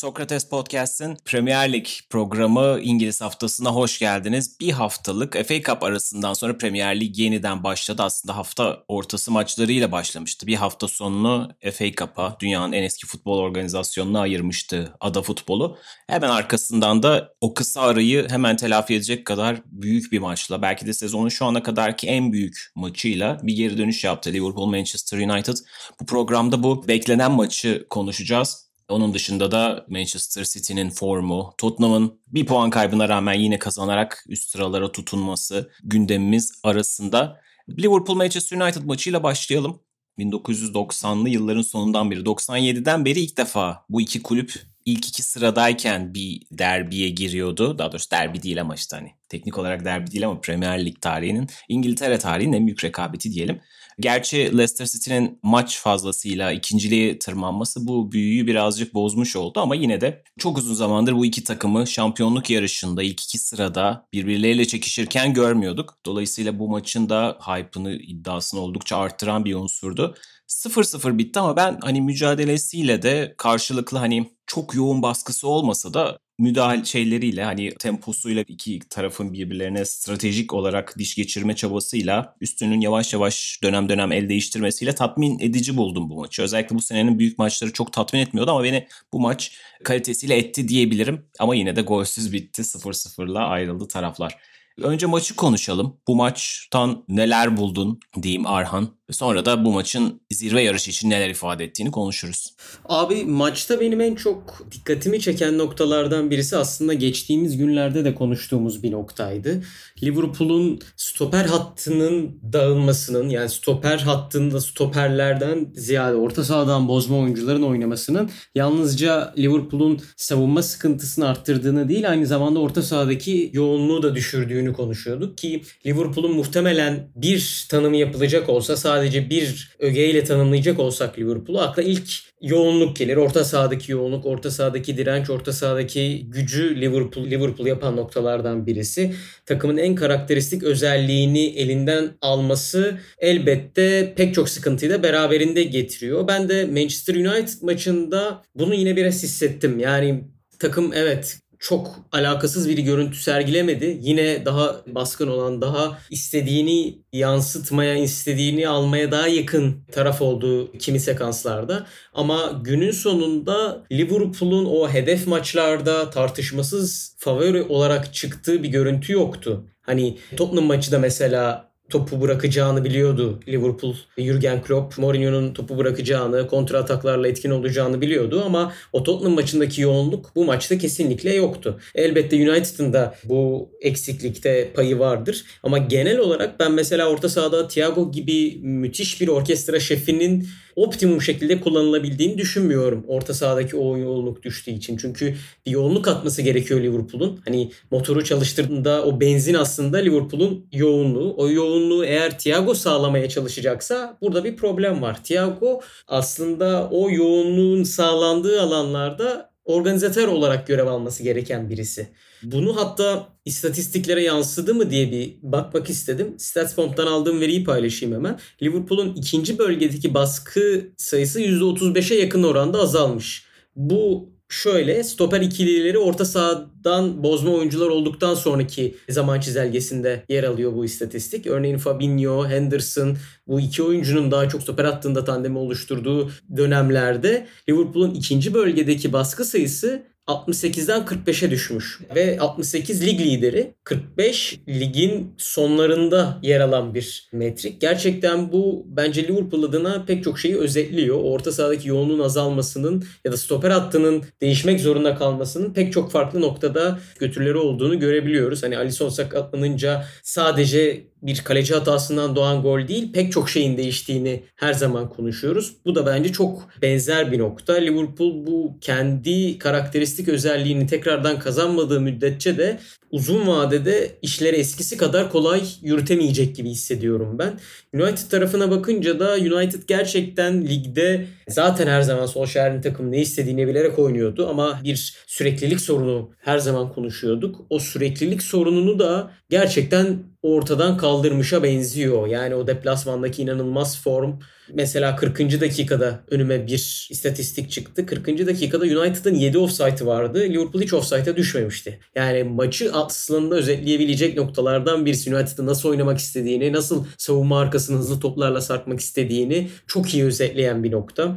Sokrates Podcast'ın Premier Lig programı İngiliz haftasına hoş geldiniz. Bir haftalık FA Cup arasından sonra Premier Lig yeniden başladı. Aslında hafta ortası maçlarıyla başlamıştı. Bir hafta sonunu FA Cup'a, dünyanın en eski futbol organizasyonuna ayırmıştı Ada Futbolu. Hemen arkasından da o kısa arayı hemen telafi edecek kadar büyük bir maçla, belki de sezonun şu ana kadarki en büyük maçıyla bir geri dönüş yaptı Liverpool Manchester United. Bu programda bu beklenen maçı konuşacağız. Onun dışında da Manchester City'nin formu, Tottenham'ın bir puan kaybına rağmen yine kazanarak üst sıralara tutunması gündemimiz arasında. Liverpool Manchester United maçıyla başlayalım. 1990'lı yılların sonundan beri, 97'den beri ilk defa bu iki kulüp ilk iki sıradayken bir derbiye giriyordu. Daha doğrusu derbi değil ama işte hani teknik olarak derbi değil ama Premier Lig tarihinin, İngiltere tarihinin en büyük rekabeti diyelim. Gerçi Leicester City'nin maç fazlasıyla ikinciliğe tırmanması bu büyüyü birazcık bozmuş oldu ama yine de çok uzun zamandır bu iki takımı şampiyonluk yarışında ilk iki sırada birbirleriyle çekişirken görmüyorduk. Dolayısıyla bu maçın da hype'ını, iddiasını oldukça arttıran bir unsurdu. 0-0 bitti ama ben hani mücadelesiyle de karşılıklı hani çok yoğun baskısı olmasa da müdahale şeyleriyle hani temposuyla iki tarafın birbirlerine stratejik olarak diş geçirme çabasıyla üstünün yavaş yavaş dönem dönem el değiştirmesiyle tatmin edici buldum bu maçı. Özellikle bu senenin büyük maçları çok tatmin etmiyordu ama beni bu maç kalitesiyle etti diyebilirim. Ama yine de golsüz bitti 0-0'la ayrıldı taraflar. Önce maçı konuşalım. Bu maçtan neler buldun diyeyim Arhan. Sonra da bu maçın zirve yarışı için neler ifade ettiğini konuşuruz. Abi maçta benim en çok dikkatimi çeken noktalardan birisi aslında geçtiğimiz günlerde de konuştuğumuz bir noktaydı. Liverpool'un stoper hattının dağılmasının yani stoper hattında stoperlerden ziyade orta sahadan bozma oyuncuların oynamasının yalnızca Liverpool'un savunma sıkıntısını arttırdığını değil aynı zamanda orta sahadaki yoğunluğu da düşürdüğünü konuşuyorduk ki Liverpool'un muhtemelen bir tanımı yapılacak olsa sadece sadece bir ögeyle tanımlayacak olsak Liverpool'u akla ilk yoğunluk gelir. Orta sahadaki yoğunluk, orta sahadaki direnç, orta sahadaki gücü Liverpool Liverpool yapan noktalardan birisi. Takımın en karakteristik özelliğini elinden alması elbette pek çok sıkıntıyı da beraberinde getiriyor. Ben de Manchester United maçında bunu yine biraz hissettim. Yani takım evet çok alakasız bir görüntü sergilemedi. Yine daha baskın olan, daha istediğini yansıtmaya, istediğini almaya daha yakın taraf olduğu kimi sekanslarda. Ama günün sonunda Liverpool'un o hedef maçlarda tartışmasız favori olarak çıktığı bir görüntü yoktu. Hani Tottenham maçı da mesela topu bırakacağını biliyordu Liverpool. Jurgen Klopp Mourinho'nun topu bırakacağını, kontra ataklarla etkin olacağını biliyordu ama o Tottenham maçındaki yoğunluk bu maçta kesinlikle yoktu. Elbette United'ın da bu eksiklikte payı vardır ama genel olarak ben mesela orta sahada Thiago gibi müthiş bir orkestra şefinin optimum şekilde kullanılabildiğini düşünmüyorum. Orta sahadaki o yoğunluk düştüğü için. Çünkü bir yoğunluk atması gerekiyor Liverpool'un. Hani motoru çalıştırdığında o benzin aslında Liverpool'un yoğunluğu. O yoğunluğu eğer Thiago sağlamaya çalışacaksa burada bir problem var. Thiago aslında o yoğunluğun sağlandığı alanlarda organizatör olarak görev alması gereken birisi. Bunu hatta istatistiklere yansıdı mı diye bir bakmak istedim. Statsbomb'dan aldığım veriyi paylaşayım hemen. Liverpool'un ikinci bölgedeki baskı sayısı %35'e yakın oranda azalmış. Bu şöyle stoper ikilileri orta sahadan bozma oyuncular olduktan sonraki zaman çizelgesinde yer alıyor bu istatistik. Örneğin Fabinho, Henderson bu iki oyuncunun daha çok stoper hattında tandemi oluşturduğu dönemlerde Liverpool'un ikinci bölgedeki baskı sayısı 68'den 45'e düşmüş. Ve 68 lig lideri 45 ligin sonlarında yer alan bir metrik. Gerçekten bu bence Liverpool adına pek çok şeyi özetliyor. Orta sahadaki yoğunluğun azalmasının ya da stoper hattının değişmek zorunda kalmasının pek çok farklı noktada götürleri olduğunu görebiliyoruz. Hani Alisson sakatlanınca sadece bir kaleci hatasından doğan gol değil pek çok şeyin değiştiğini her zaman konuşuyoruz. Bu da bence çok benzer bir nokta. Liverpool bu kendi karakteristik özelliğini tekrardan kazanmadığı müddetçe de uzun vadede işleri eskisi kadar kolay yürütemeyecek gibi hissediyorum ben. United tarafına bakınca da United gerçekten ligde zaten her zaman Solskjaer'in takım ne istediğini bilerek oynuyordu ama bir süreklilik sorunu her zaman konuşuyorduk. O süreklilik sorununu da gerçekten ortadan kaldırmışa benziyor. Yani o deplasmandaki inanılmaz form. Mesela 40. dakikada önüme bir istatistik çıktı. 40. dakikada United'ın 7 offside'ı vardı. Liverpool hiç offside'a düşmemişti. Yani maçı aslında özetleyebilecek noktalardan birisi. United'ın nasıl oynamak istediğini, nasıl savunma arkasını hızlı toplarla sarkmak istediğini çok iyi özetleyen bir nokta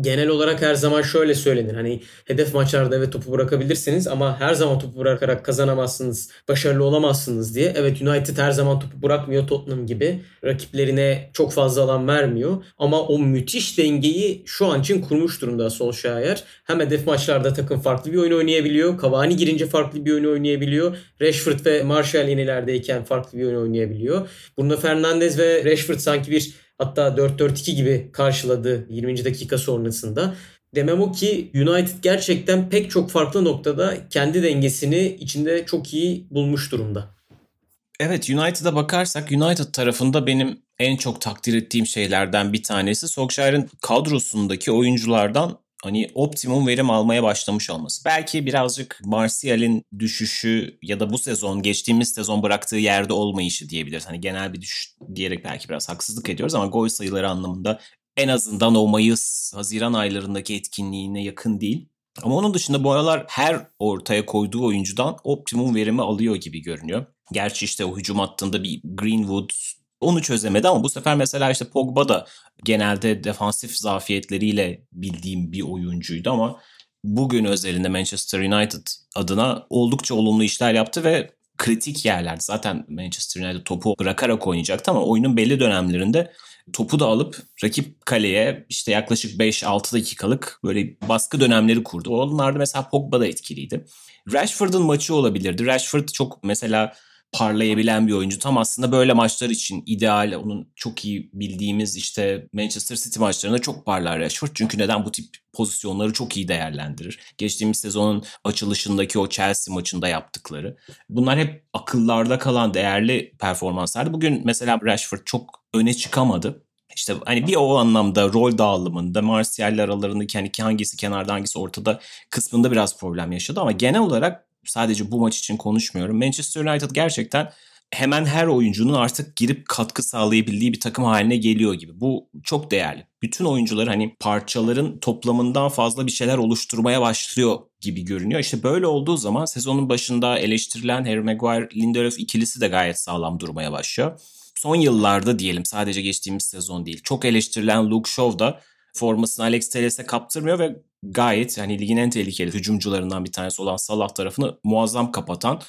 genel olarak her zaman şöyle söylenir. Hani hedef maçlarda evet topu bırakabilirsiniz ama her zaman topu bırakarak kazanamazsınız, başarılı olamazsınız diye. Evet United her zaman topu bırakmıyor Tottenham gibi. Rakiplerine çok fazla alan vermiyor. Ama o müthiş dengeyi şu an için kurmuş durumda Solskjaer. Hem hedef maçlarda takım farklı bir oyun oynayabiliyor. Cavani girince farklı bir oyun oynayabiliyor. Rashford ve Martial yenilerdeyken farklı bir oyun oynayabiliyor. Bruno Fernandes ve Rashford sanki bir Hatta 4-4-2 gibi karşıladı 20. dakika sonrasında. Demem o ki United gerçekten pek çok farklı noktada kendi dengesini içinde çok iyi bulmuş durumda. Evet United'a bakarsak United tarafında benim en çok takdir ettiğim şeylerden bir tanesi Solskjaer'in kadrosundaki oyunculardan hani optimum verim almaya başlamış olması. Belki birazcık Martial'in düşüşü ya da bu sezon geçtiğimiz sezon bıraktığı yerde olmayışı diyebiliriz. Hani genel bir düşüş diyerek belki biraz haksızlık ediyoruz ama gol sayıları anlamında en azından o Mayıs, Haziran aylarındaki etkinliğine yakın değil. Ama onun dışında bu aralar her ortaya koyduğu oyuncudan optimum verimi alıyor gibi görünüyor. Gerçi işte o hücum hattında bir Greenwood, onu çözemedi ama bu sefer mesela işte Pogba da genelde defansif zafiyetleriyle bildiğim bir oyuncuydu ama bugün özelinde Manchester United adına oldukça olumlu işler yaptı ve kritik yerlerde zaten Manchester United topu bırakarak oynayacaktı ama oyunun belli dönemlerinde topu da alıp rakip kaleye işte yaklaşık 5-6 dakikalık böyle baskı dönemleri kurdu. Onlarda mesela Pogba da etkiliydi. Rashford'un maçı olabilirdi. Rashford çok mesela parlayabilen bir oyuncu. Tam aslında böyle maçlar için ideal. Onun çok iyi bildiğimiz işte Manchester City maçlarında çok parlar Rashford. Çünkü neden bu tip pozisyonları çok iyi değerlendirir. Geçtiğimiz sezonun açılışındaki o Chelsea maçında yaptıkları. Bunlar hep akıllarda kalan değerli performanslardı. Bugün mesela Rashford çok öne çıkamadı. İşte hani bir o anlamda rol dağılımında Martial'le aralarındaki hani hangisi kenarda hangisi ortada kısmında biraz problem yaşadı ama genel olarak sadece bu maç için konuşmuyorum. Manchester United gerçekten hemen her oyuncunun artık girip katkı sağlayabildiği bir takım haline geliyor gibi. Bu çok değerli. Bütün oyuncular hani parçaların toplamından fazla bir şeyler oluşturmaya başlıyor gibi görünüyor. İşte böyle olduğu zaman sezonun başında eleştirilen Harry Maguire Lindelöf ikilisi de gayet sağlam durmaya başlıyor. Son yıllarda diyelim sadece geçtiğimiz sezon değil. Çok eleştirilen Luke Shaw da formasını Alex Telles'e kaptırmıyor ve gayet yani ligin en tehlikeli hücumcularından bir tanesi olan Salah tarafını muazzam kapatan,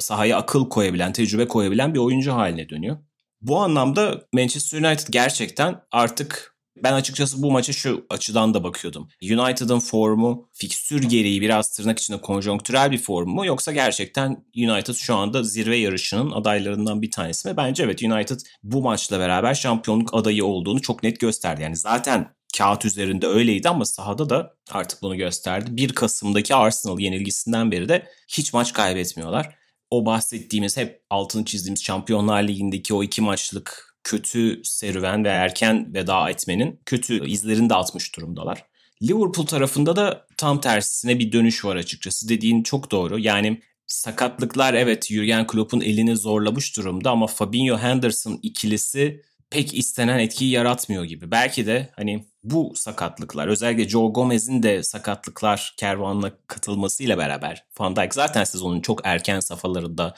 sahaya akıl koyabilen, tecrübe koyabilen bir oyuncu haline dönüyor. Bu anlamda Manchester United gerçekten artık ben açıkçası bu maçı şu açıdan da bakıyordum. United'ın formu fikstür gereği biraz tırnak içinde konjonktürel bir form mu yoksa gerçekten United şu anda zirve yarışının adaylarından bir tanesi mi? Bence evet United bu maçla beraber şampiyonluk adayı olduğunu çok net gösterdi. Yani zaten kağıt üzerinde öyleydi ama sahada da artık bunu gösterdi. 1 Kasım'daki Arsenal yenilgisinden beri de hiç maç kaybetmiyorlar. O bahsettiğimiz hep altını çizdiğimiz Şampiyonlar Ligi'ndeki o iki maçlık kötü serüven ve erken veda etmenin kötü izlerini de atmış durumdalar. Liverpool tarafında da tam tersine bir dönüş var açıkçası. Dediğin çok doğru. Yani sakatlıklar evet Jurgen Klopp'un elini zorlamış durumda ama Fabinho Henderson ikilisi pek istenen etkiyi yaratmıyor gibi. Belki de hani bu sakatlıklar özellikle Joe Gomez'in de sakatlıklar kervanına katılmasıyla beraber Van Dijk zaten sezonun çok erken safhalarında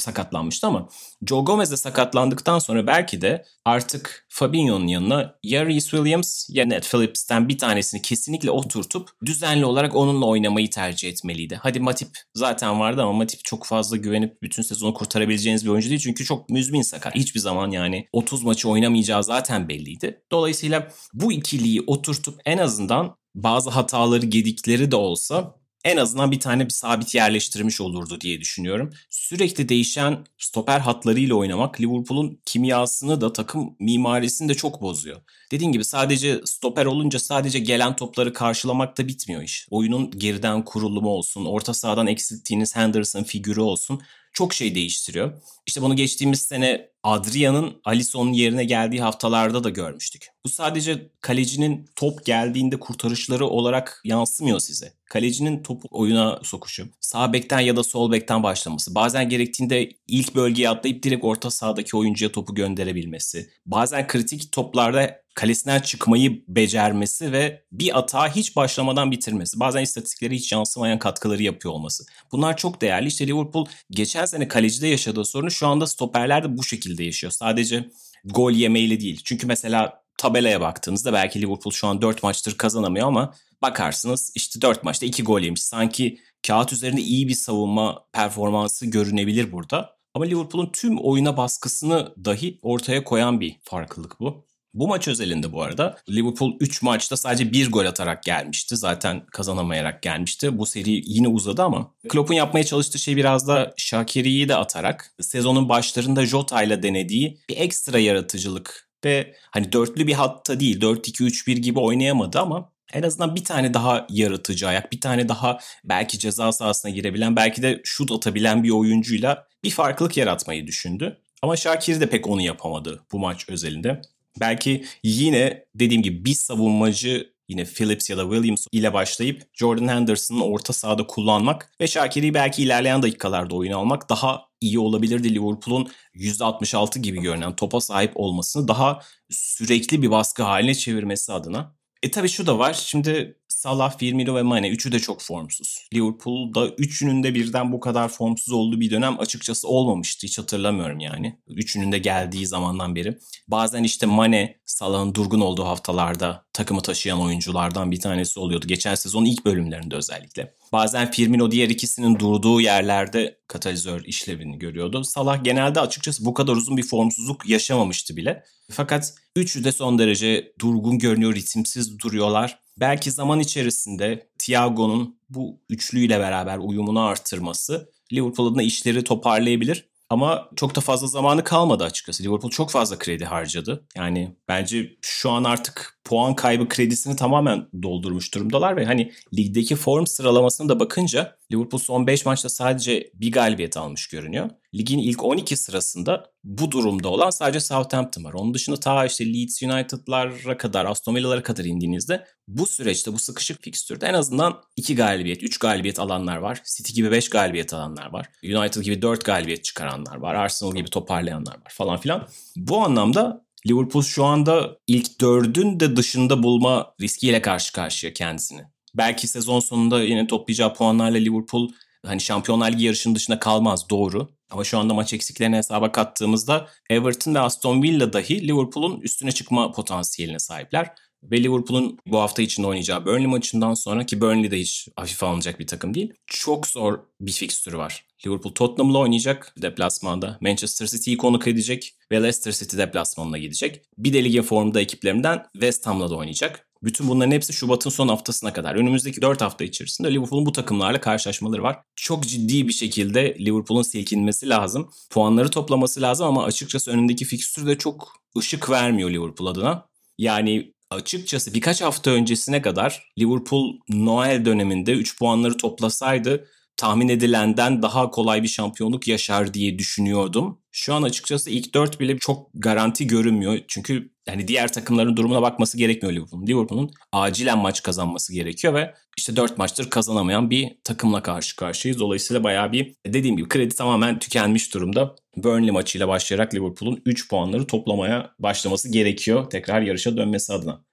sakatlanmıştı ama Joe Gomez de sakatlandıktan sonra belki de artık Fabinho'nun yanına ya Reece Williams ya Ned Phillips'ten bir tanesini kesinlikle oturtup düzenli olarak onunla oynamayı tercih etmeliydi. Hadi Matip zaten vardı ama Matip çok fazla güvenip bütün sezonu kurtarabileceğiniz bir oyuncu değil. Çünkü çok müzmin sakat. Hiçbir zaman yani 30 maçı oynamayacağı zaten belliydi. Dolayısıyla bu ikiliyi oturtup en azından bazı hataları gedikleri de olsa en azından bir tane bir sabit yerleştirmiş olurdu diye düşünüyorum. Sürekli değişen stoper hatlarıyla oynamak Liverpool'un kimyasını da takım mimarisini de çok bozuyor. Dediğim gibi sadece stoper olunca sadece gelen topları karşılamak da bitmiyor iş. Oyunun geriden kurulumu olsun, orta sahadan eksilttiğiniz Henderson figürü olsun çok şey değiştiriyor. İşte bunu geçtiğimiz sene Adrian'ın Alisson'un yerine geldiği haftalarda da görmüştük. Bu sadece kalecinin top geldiğinde kurtarışları olarak yansımıyor size. Kalecinin topu oyuna sokuşu, sağ bekten ya da sol bekten başlaması, bazen gerektiğinde ilk bölgeye atlayıp direkt orta sahadaki oyuncuya topu gönderebilmesi, bazen kritik toplarda kalesinden çıkmayı becermesi ve bir atağa hiç başlamadan bitirmesi. Bazen istatistikleri hiç yansımayan katkıları yapıyor olması. Bunlar çok değerli. İşte Liverpool geçen sene kalecide yaşadığı sorunu şu anda stoperler de bu şekilde yaşıyor. Sadece gol yemeyle değil. Çünkü mesela tabelaya baktığınızda belki Liverpool şu an 4 maçtır kazanamıyor ama bakarsınız işte 4 maçta 2 gol yemiş. Sanki kağıt üzerinde iyi bir savunma performansı görünebilir burada. Ama Liverpool'un tüm oyuna baskısını dahi ortaya koyan bir farklılık bu. Bu maç özelinde bu arada Liverpool 3 maçta sadece 1 gol atarak gelmişti. Zaten kazanamayarak gelmişti. Bu seri yine uzadı ama Klopp'un yapmaya çalıştığı şey biraz da Shakiri'yi de atarak sezonun başlarında Jota ile denediği bir ekstra yaratıcılık ve hani dörtlü bir hatta değil 4-2-3-1 gibi oynayamadı ama en azından bir tane daha yaratıcı ayak, bir tane daha belki ceza sahasına girebilen, belki de şut atabilen bir oyuncuyla bir farklılık yaratmayı düşündü. Ama Şakir de pek onu yapamadı bu maç özelinde. Belki yine dediğim gibi bir savunmacı yine Phillips ya da Williams ile başlayıp Jordan Henderson'ı orta sahada kullanmak ve Şakir'i belki ilerleyen dakikalarda oyun almak daha iyi olabilirdi. Liverpool'un %66 gibi görünen topa sahip olmasını daha sürekli bir baskı haline çevirmesi adına. E tabi şu da var. Şimdi Salah, Firmino ve Mane üçü de çok formsuz. Liverpool'da üçünün de birden bu kadar formsuz olduğu bir dönem açıkçası olmamıştı. Hiç hatırlamıyorum yani. Üçünün de geldiği zamandan beri. Bazen işte Mane, Salah'ın durgun olduğu haftalarda takımı taşıyan oyunculardan bir tanesi oluyordu. Geçen sezon ilk bölümlerinde özellikle. Bazen Firmino diğer ikisinin durduğu yerlerde katalizör işlevini görüyordu. Salah genelde açıkçası bu kadar uzun bir formsuzluk yaşamamıştı bile. Fakat üçü de son derece durgun görünüyor, ritimsiz duruyorlar. Belki zaman içerisinde Thiago'nun bu üçlüyle beraber uyumunu artırması Liverpool'un da işleri toparlayabilir. Ama çok da fazla zamanı kalmadı açıkçası. Liverpool çok fazla kredi harcadı. Yani bence şu an artık puan kaybı kredisini tamamen doldurmuş durumdalar ve hani ligdeki form sıralamasına da bakınca Liverpool son 5 maçta sadece bir galibiyet almış görünüyor. Ligin ilk 12 sırasında bu durumda olan sadece Southampton var. Onun dışında ta işte Leeds United'lara kadar, Aston Villa'lara kadar indiğinizde bu süreçte bu sıkışık fikstürde en azından 2 galibiyet, 3 galibiyet alanlar var. City gibi 5 galibiyet alanlar var. United gibi 4 galibiyet çıkaranlar var. Arsenal gibi toparlayanlar var falan filan. Bu anlamda Liverpool şu anda ilk dördün de dışında bulma riskiyle karşı karşıya kendisini. Belki sezon sonunda yine toplayacağı puanlarla Liverpool hani Şampiyonlar Ligi yarışının dışında kalmaz doğru. Ama şu anda maç eksiklerini hesaba kattığımızda Everton ve Aston Villa dahi Liverpool'un üstüne çıkma potansiyeline sahipler. Ve Liverpool'un bu hafta içinde oynayacağı Burnley maçından sonra ki Burnley de hiç hafife alınacak bir takım değil. Çok zor bir fikstürü var. Liverpool Tottenham'la oynayacak deplasmanda. Manchester City'yi konuk edecek ve Leicester City deplasmanına gidecek. Bir de ligin formda ekiplerinden West Ham'la da oynayacak. Bütün bunların hepsi Şubat'ın son haftasına kadar. Önümüzdeki 4 hafta içerisinde Liverpool'un bu takımlarla karşılaşmaları var. Çok ciddi bir şekilde Liverpool'un silkinmesi lazım. Puanları toplaması lazım ama açıkçası önündeki fikstür de çok ışık vermiyor Liverpool adına. Yani açıkçası birkaç hafta öncesine kadar Liverpool Noel döneminde 3 puanları toplasaydı tahmin edilenden daha kolay bir şampiyonluk yaşar diye düşünüyordum. Şu an açıkçası ilk 4 bile çok garanti görünmüyor. Çünkü yani diğer takımların durumuna bakması gerekmiyor Liverpool'un. Liverpool'un acilen maç kazanması gerekiyor ve işte 4 maçtır kazanamayan bir takımla karşı karşıyayız. Dolayısıyla bayağı bir dediğim gibi kredi tamamen tükenmiş durumda. Burnley maçıyla başlayarak Liverpool'un 3 puanları toplamaya başlaması gerekiyor tekrar yarışa dönmesi adına.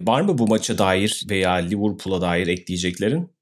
Var mı bu maça dair veya Liverpool'a dair ekleyeceklerin?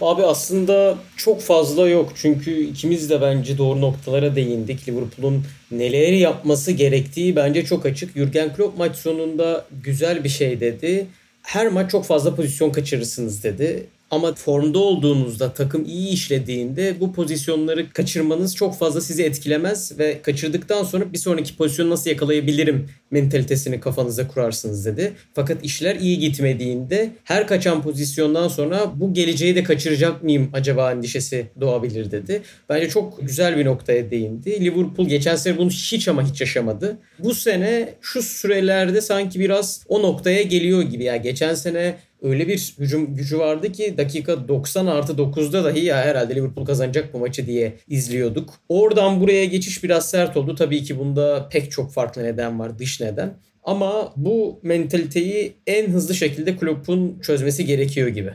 Abi aslında çok fazla yok. Çünkü ikimiz de bence doğru noktalara değindik. Liverpool'un neleri yapması gerektiği bence çok açık. Jurgen Klopp maç sonunda güzel bir şey dedi. Her maç çok fazla pozisyon kaçırırsınız dedi. Ama formda olduğunuzda takım iyi işlediğinde bu pozisyonları kaçırmanız çok fazla sizi etkilemez ve kaçırdıktan sonra bir sonraki pozisyonu nasıl yakalayabilirim mentalitesini kafanıza kurarsınız dedi. Fakat işler iyi gitmediğinde her kaçan pozisyondan sonra bu geleceği de kaçıracak mıyım acaba endişesi doğabilir dedi. Bence çok güzel bir noktaya değindi. Liverpool geçen sene bunu hiç ama hiç yaşamadı. Bu sene şu sürelerde sanki biraz o noktaya geliyor gibi. Yani geçen sene öyle bir hücum gücü vardı ki dakika 90 artı 9'da dahi ya herhalde Liverpool kazanacak bu maçı diye izliyorduk. Oradan buraya geçiş biraz sert oldu. Tabii ki bunda pek çok farklı neden var dış neden. Ama bu mentaliteyi en hızlı şekilde Klopp'un çözmesi gerekiyor gibi.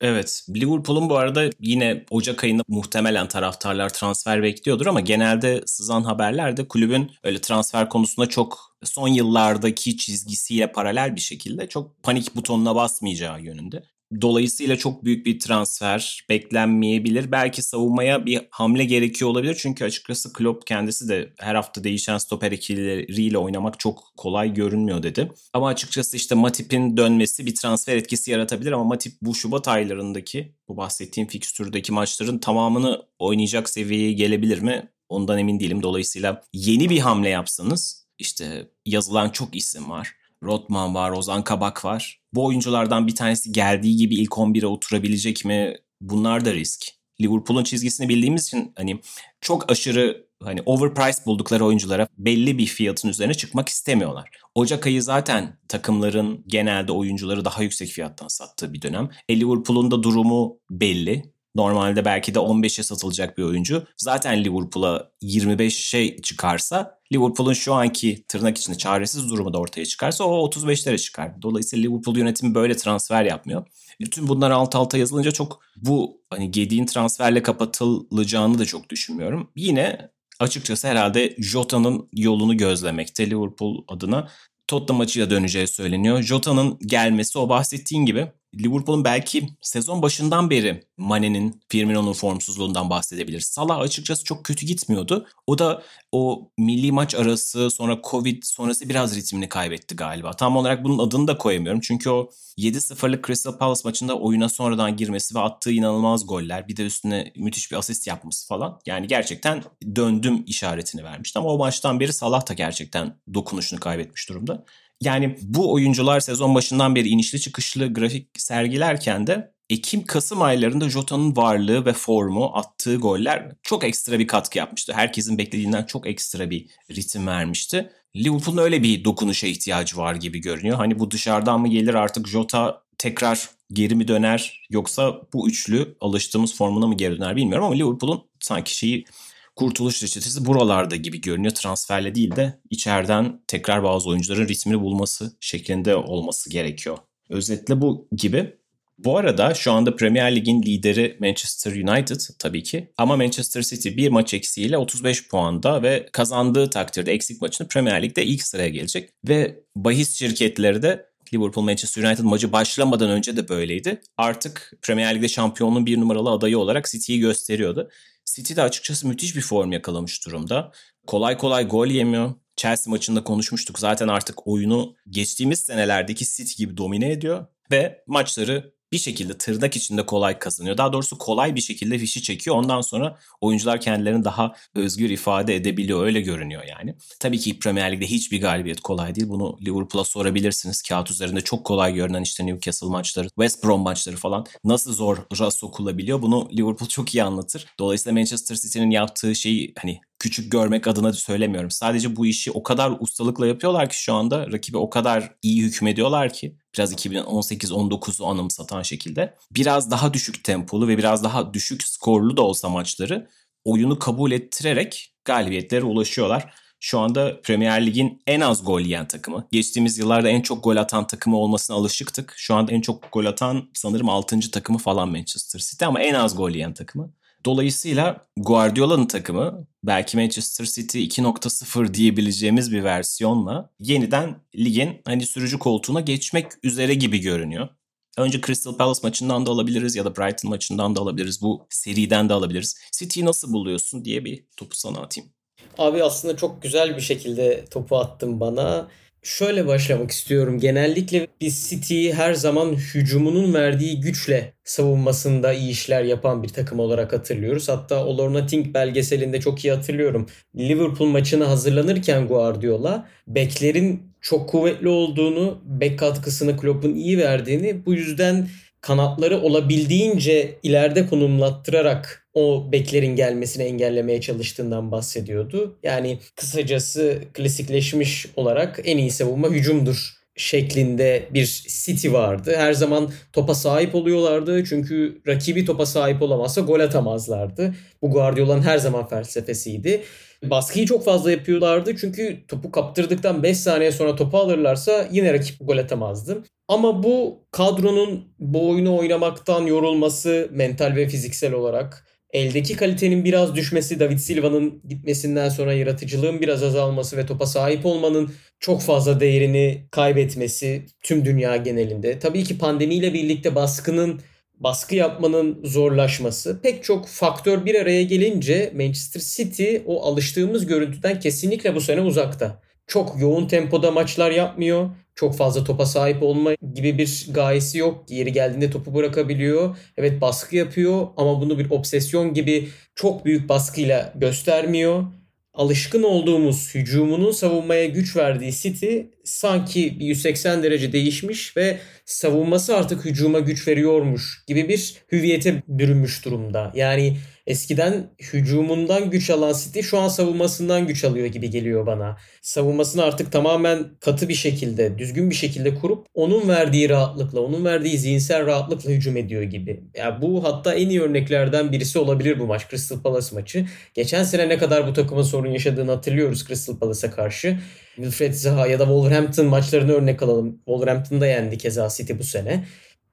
Evet. Liverpool'un bu arada yine Ocak ayında muhtemelen taraftarlar transfer bekliyordur ama genelde sızan haberlerde kulübün öyle transfer konusunda çok son yıllardaki çizgisiyle paralel bir şekilde çok panik butonuna basmayacağı yönünde. Dolayısıyla çok büyük bir transfer beklenmeyebilir. Belki savunmaya bir hamle gerekiyor olabilir. Çünkü açıkçası Klopp kendisi de her hafta değişen stoper ikilileriyle oynamak çok kolay görünmüyor dedi. Ama açıkçası işte Matip'in dönmesi bir transfer etkisi yaratabilir ama Matip bu Şubat aylarındaki bu bahsettiğim fikstürdeki maçların tamamını oynayacak seviyeye gelebilir mi? Ondan emin değilim. Dolayısıyla yeni bir hamle yapsanız işte yazılan çok isim var. Rotman var, Ozan Kabak var. Bu oyunculardan bir tanesi geldiği gibi ilk 11'e oturabilecek mi? Bunlar da risk. Liverpool'un çizgisini bildiğimiz için hani çok aşırı hani overpriced buldukları oyunculara belli bir fiyatın üzerine çıkmak istemiyorlar. Ocak ayı zaten takımların genelde oyuncuları daha yüksek fiyattan sattığı bir dönem. E Liverpool'un da durumu belli. Normalde belki de 15'e satılacak bir oyuncu. Zaten Liverpool'a 25'e çıkarsa Liverpool'un şu anki tırnak içinde çaresiz durumu da ortaya çıkarsa o 35'lere çıkar. Dolayısıyla Liverpool yönetimi böyle transfer yapmıyor. Bütün bunlar alt alta yazılınca çok bu hani Gedi'nin transferle kapatılacağını da çok düşünmüyorum. Yine açıkçası herhalde Jota'nın yolunu gözlemekte Liverpool adına. Tottenham maçıyla döneceği söyleniyor. Jota'nın gelmesi o bahsettiğin gibi Liverpool'un belki sezon başından beri Mane'nin, Firmino'nun formsuzluğundan bahsedebiliriz. Salah açıkçası çok kötü gitmiyordu. O da o milli maç arası sonra Covid sonrası biraz ritmini kaybetti galiba. Tam olarak bunun adını da koyamıyorum. Çünkü o 7-0'lık Crystal Palace maçında oyuna sonradan girmesi ve attığı inanılmaz goller. Bir de üstüne müthiş bir asist yapması falan. Yani gerçekten döndüm işaretini vermişti. Ama o maçtan beri Salah da gerçekten dokunuşunu kaybetmiş durumda. Yani bu oyuncular sezon başından beri inişli çıkışlı grafik sergilerken de Ekim-Kasım aylarında Jota'nın varlığı ve formu, attığı goller çok ekstra bir katkı yapmıştı. Herkesin beklediğinden çok ekstra bir ritim vermişti. Liverpool'un öyle bir dokunuşa ihtiyacı var gibi görünüyor. Hani bu dışarıdan mı gelir artık Jota tekrar geri mi döner yoksa bu üçlü alıştığımız formuna mı geri döner bilmiyorum ama Liverpool'un sanki şeyi kurtuluş reçetesi buralarda gibi görünüyor. Transferle değil de içeriden tekrar bazı oyuncuların ritmini bulması şeklinde olması gerekiyor. Özetle bu gibi. Bu arada şu anda Premier Lig'in lideri Manchester United tabii ki. Ama Manchester City bir maç eksiğiyle 35 puanda ve kazandığı takdirde eksik maçını Premier Lig'de ilk sıraya gelecek. Ve bahis şirketleri de Liverpool Manchester United maçı başlamadan önce de böyleydi. Artık Premier Lig'de şampiyonluğun bir numaralı adayı olarak City'yi gösteriyordu. City de açıkçası müthiş bir form yakalamış durumda. Kolay kolay gol yemiyor. Chelsea maçında konuşmuştuk. Zaten artık oyunu geçtiğimiz senelerdeki City gibi domine ediyor ve maçları bir şekilde tırnak içinde kolay kazanıyor. Daha doğrusu kolay bir şekilde fişi çekiyor. Ondan sonra oyuncular kendilerini daha özgür ifade edebiliyor. Öyle görünüyor yani. Tabii ki Premier Lig'de hiçbir galibiyet kolay değil. Bunu Liverpool'a sorabilirsiniz. Kağıt üzerinde çok kolay görünen işte Newcastle maçları, West Brom maçları falan nasıl zor sokulabiliyor. Bunu Liverpool çok iyi anlatır. Dolayısıyla Manchester City'nin yaptığı şeyi hani küçük görmek adına söylemiyorum. Sadece bu işi o kadar ustalıkla yapıyorlar ki şu anda rakibe o kadar iyi hükmediyorlar ki biraz 2018-19'u anımsatan şekilde biraz daha düşük tempolu ve biraz daha düşük skorlu da olsa maçları oyunu kabul ettirerek galibiyetlere ulaşıyorlar. Şu anda Premier Lig'in en az gol yiyen takımı. Geçtiğimiz yıllarda en çok gol atan takımı olmasına alışıktık. Şu anda en çok gol atan sanırım 6. takımı falan Manchester City ama en az gol yiyen takımı. Dolayısıyla Guardiola'nın takımı belki Manchester City 2.0 diyebileceğimiz bir versiyonla yeniden ligin hani sürücü koltuğuna geçmek üzere gibi görünüyor. Önce Crystal Palace maçından da alabiliriz ya da Brighton maçından da alabiliriz. Bu seriden de alabiliriz. City'yi nasıl buluyorsun diye bir topu sana atayım. Abi aslında çok güzel bir şekilde topu attın bana. Şöyle başlamak istiyorum. Genellikle biz City'yi her zaman hücumunun verdiği güçle savunmasında iyi işler yapan bir takım olarak hatırlıyoruz. Hatta All Nothing belgeselinde çok iyi hatırlıyorum. Liverpool maçına hazırlanırken Guardiola beklerin çok kuvvetli olduğunu, bek katkısını Klopp'un iyi verdiğini bu yüzden kanatları olabildiğince ileride konumlattırarak o beklerin gelmesini engellemeye çalıştığından bahsediyordu. Yani kısacası klasikleşmiş olarak en iyi savunma hücumdur şeklinde bir City vardı. Her zaman topa sahip oluyorlardı. Çünkü rakibi topa sahip olamazsa gol atamazlardı. Bu Guardiola'nın her zaman felsefesiydi. Baskıyı çok fazla yapıyorlardı. Çünkü topu kaptırdıktan 5 saniye sonra topu alırlarsa yine rakip gol atamazdı. Ama bu kadronun bu oyunu oynamaktan yorulması mental ve fiziksel olarak eldeki kalitenin biraz düşmesi, David Silva'nın gitmesinden sonra yaratıcılığın biraz azalması ve topa sahip olmanın çok fazla değerini kaybetmesi tüm dünya genelinde. Tabii ki pandemiyle birlikte baskının baskı yapmanın zorlaşması pek çok faktör bir araya gelince Manchester City o alıştığımız görüntüden kesinlikle bu sene uzakta. Çok yoğun tempoda maçlar yapmıyor. Çok fazla topa sahip olma gibi bir gayesi yok. Yeri geldiğinde topu bırakabiliyor. Evet baskı yapıyor ama bunu bir obsesyon gibi çok büyük baskıyla göstermiyor alışkın olduğumuz hücumunun savunmaya güç verdiği City sanki 180 derece değişmiş ve savunması artık hücuma güç veriyormuş gibi bir hüviyete bürünmüş durumda. Yani Eskiden hücumundan güç alan City şu an savunmasından güç alıyor gibi geliyor bana. Savunmasını artık tamamen katı bir şekilde, düzgün bir şekilde kurup onun verdiği rahatlıkla, onun verdiği zihinsel rahatlıkla hücum ediyor gibi. Ya yani bu hatta en iyi örneklerden birisi olabilir bu maç Crystal Palace maçı. Geçen sene ne kadar bu takımın sorun yaşadığını hatırlıyoruz Crystal Palace'a karşı. Wilfred Zaha ya da Wolverhampton maçlarını örnek alalım. Wolverhampton'da yendi keza City bu sene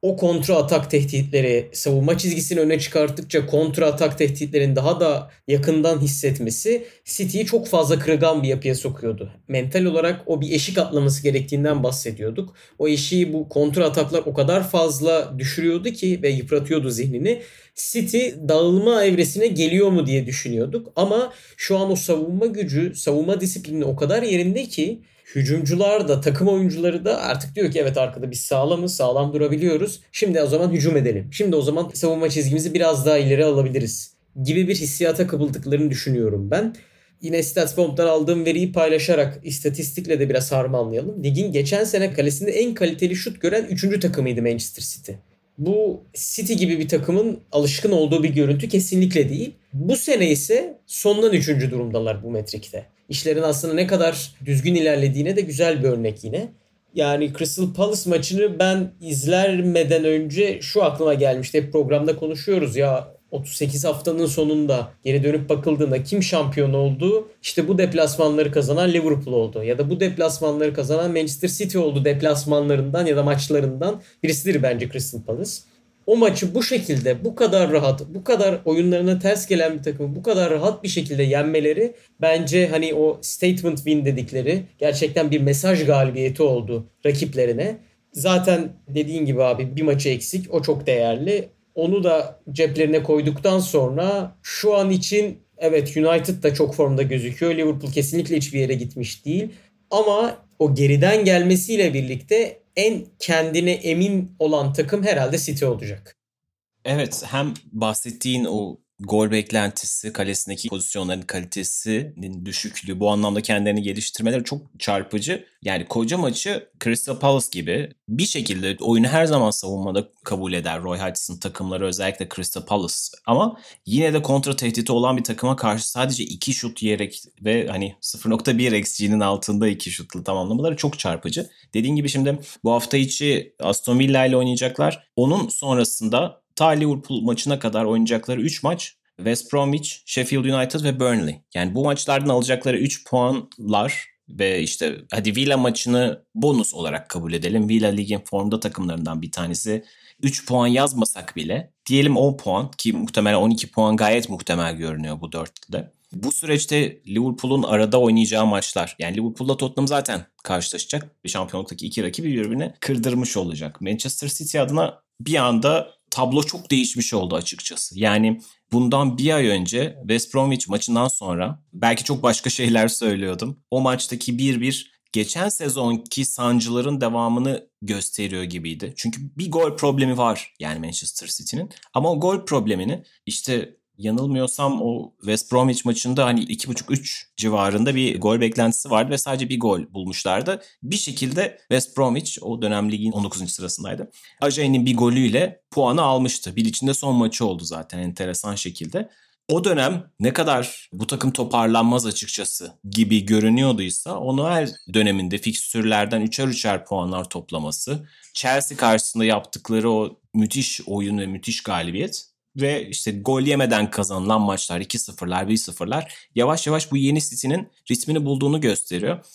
o kontra atak tehditleri savunma çizgisini öne çıkarttıkça kontra atak tehditlerin daha da yakından hissetmesi City'yi çok fazla kırılgan bir yapıya sokuyordu. Mental olarak o bir eşik atlaması gerektiğinden bahsediyorduk. O eşiği bu kontra ataklar o kadar fazla düşürüyordu ki ve yıpratıyordu zihnini. City dağılma evresine geliyor mu diye düşünüyorduk. Ama şu an o savunma gücü, savunma disiplini o kadar yerinde ki hücumcular da takım oyuncuları da artık diyor ki evet arkada biz sağlamız, sağlam durabiliyoruz. Şimdi o zaman hücum edelim. Şimdi o zaman savunma çizgimizi biraz daha ileri alabiliriz gibi bir hissiyata kapıldıklarını düşünüyorum ben. Yine StatsBomb'dan aldığım veriyi paylaşarak istatistikle de biraz harmanlayalım. Ligin geçen sene kalesinde en kaliteli şut gören 3. takımıydı Manchester City. Bu City gibi bir takımın alışkın olduğu bir görüntü kesinlikle değil. Bu sene ise sondan 3. durumdalar bu metrikte işlerin aslında ne kadar düzgün ilerlediğine de güzel bir örnek yine. Yani Crystal Palace maçını ben izlermeden önce şu aklıma gelmişti. Hep programda konuşuyoruz ya 38 haftanın sonunda geri dönüp bakıldığında kim şampiyon oldu? İşte bu deplasmanları kazanan Liverpool oldu. Ya da bu deplasmanları kazanan Manchester City oldu deplasmanlarından ya da maçlarından birisidir bence Crystal Palace o maçı bu şekilde bu kadar rahat, bu kadar oyunlarına ters gelen bir takımı bu kadar rahat bir şekilde yenmeleri bence hani o statement win dedikleri gerçekten bir mesaj galibiyeti oldu rakiplerine. Zaten dediğin gibi abi bir maçı eksik o çok değerli. Onu da ceplerine koyduktan sonra şu an için evet United da çok formda gözüküyor. Liverpool kesinlikle hiçbir yere gitmiş değil. Ama o geriden gelmesiyle birlikte en kendine emin olan takım herhalde City olacak. Evet hem bahsettiğin o gol beklentisi, kalesindeki pozisyonların kalitesinin düşüklüğü, bu anlamda kendilerini geliştirmeleri çok çarpıcı. Yani koca maçı Crystal Palace gibi bir şekilde oyunu her zaman savunmada kabul eder Roy Hodgson takımları özellikle Crystal Palace. Ama yine de kontra tehdidi olan bir takıma karşı sadece iki şut yiyerek ve hani 0.1 XG'nin altında iki şutlu tamamlamaları çok çarpıcı. Dediğin gibi şimdi bu hafta içi Aston Villa ile oynayacaklar. Onun sonrasında ta Liverpool maçına kadar oynayacakları 3 maç West Bromwich, Sheffield United ve Burnley. Yani bu maçlardan alacakları 3 puanlar ve işte hadi Villa maçını bonus olarak kabul edelim. Villa ligin formda takımlarından bir tanesi. 3 puan yazmasak bile diyelim 10 puan ki muhtemelen 12 puan gayet muhtemel görünüyor bu dörtlüde. Bu süreçte Liverpool'un arada oynayacağı maçlar. Yani Liverpool'la Tottenham zaten karşılaşacak. Şampiyonluktaki iki rakibi birbirine kırdırmış olacak. Manchester City adına bir anda tablo çok değişmiş oldu açıkçası. Yani bundan bir ay önce West Bromwich maçından sonra belki çok başka şeyler söylüyordum. O maçtaki 1-1 geçen sezonki sancıların devamını gösteriyor gibiydi. Çünkü bir gol problemi var yani Manchester City'nin. Ama o gol problemini işte yanılmıyorsam o West Bromwich maçında hani 2.5-3 civarında bir gol beklentisi vardı ve sadece bir gol bulmuşlardı. Bir şekilde West Bromwich o dönem ligin 19. sırasındaydı. Ajay'ın bir golüyle puanı almıştı. Bir içinde son maçı oldu zaten enteresan şekilde. O dönem ne kadar bu takım toparlanmaz açıkçası gibi görünüyorduysa o Noel döneminde fikstürlerden üçer üçer puanlar toplaması, Chelsea karşısında yaptıkları o müthiş oyun ve müthiş galibiyet ve işte gol yemeden kazanılan maçlar 2-0'lar 1-0'lar yavaş yavaş bu yeni City'nin ritmini bulduğunu gösteriyor.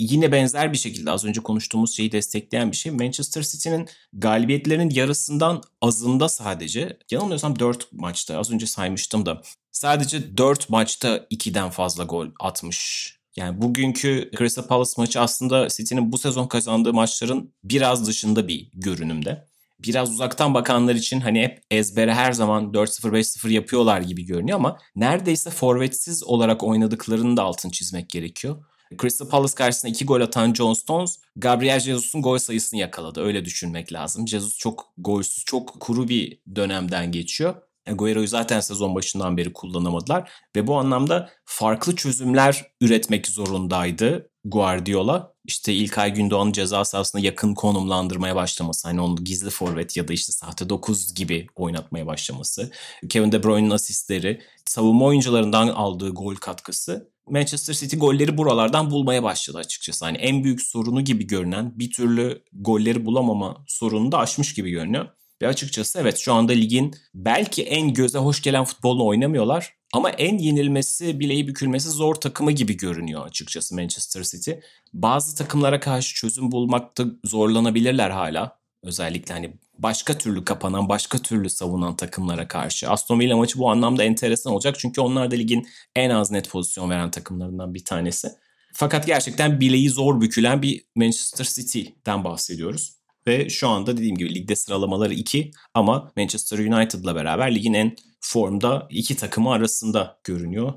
Yine benzer bir şekilde az önce konuştuğumuz şeyi destekleyen bir şey. Manchester City'nin galibiyetlerinin yarısından azında sadece yanılmıyorsam 4 maçta az önce saymıştım da sadece 4 maçta 2'den fazla gol atmış. Yani bugünkü Crystal Palace maçı aslında City'nin bu sezon kazandığı maçların biraz dışında bir görünümde biraz uzaktan bakanlar için hani hep ezbere her zaman 4-0 5-0 yapıyorlar gibi görünüyor ama neredeyse forvetsiz olarak oynadıklarını da altın çizmek gerekiyor. Crystal Palace karşısında iki gol atan John Stones, Gabriel Jesus'un gol sayısını yakaladı. Öyle düşünmek lazım. Jesus çok golsüz, çok kuru bir dönemden geçiyor. Agüero'yu zaten sezon başından beri kullanamadılar ve bu anlamda farklı çözümler üretmek zorundaydı Guardiola. İşte İlkay Gündoğan'ın ceza sahasına yakın konumlandırmaya başlaması. Hani onu gizli forvet ya da işte sahte 9 gibi oynatmaya başlaması. Kevin De Bruyne'ın asistleri, savunma oyuncularından aldığı gol katkısı Manchester City golleri buralardan bulmaya başladı açıkçası. Hani en büyük sorunu gibi görünen bir türlü golleri bulamama sorunu da aşmış gibi görünüyor. Ve açıkçası evet şu anda ligin belki en göze hoş gelen futbolunu oynamıyorlar. Ama en yenilmesi, bileği bükülmesi zor takımı gibi görünüyor açıkçası Manchester City. Bazı takımlara karşı çözüm bulmakta zorlanabilirler hala. Özellikle hani başka türlü kapanan, başka türlü savunan takımlara karşı. Aston Villa maçı bu anlamda enteresan olacak. Çünkü onlar da ligin en az net pozisyon veren takımlarından bir tanesi. Fakat gerçekten bileği zor bükülen bir Manchester City'den bahsediyoruz. Ve şu anda dediğim gibi ligde sıralamaları 2 ama Manchester United'la beraber ligin en formda iki takımı arasında görünüyor.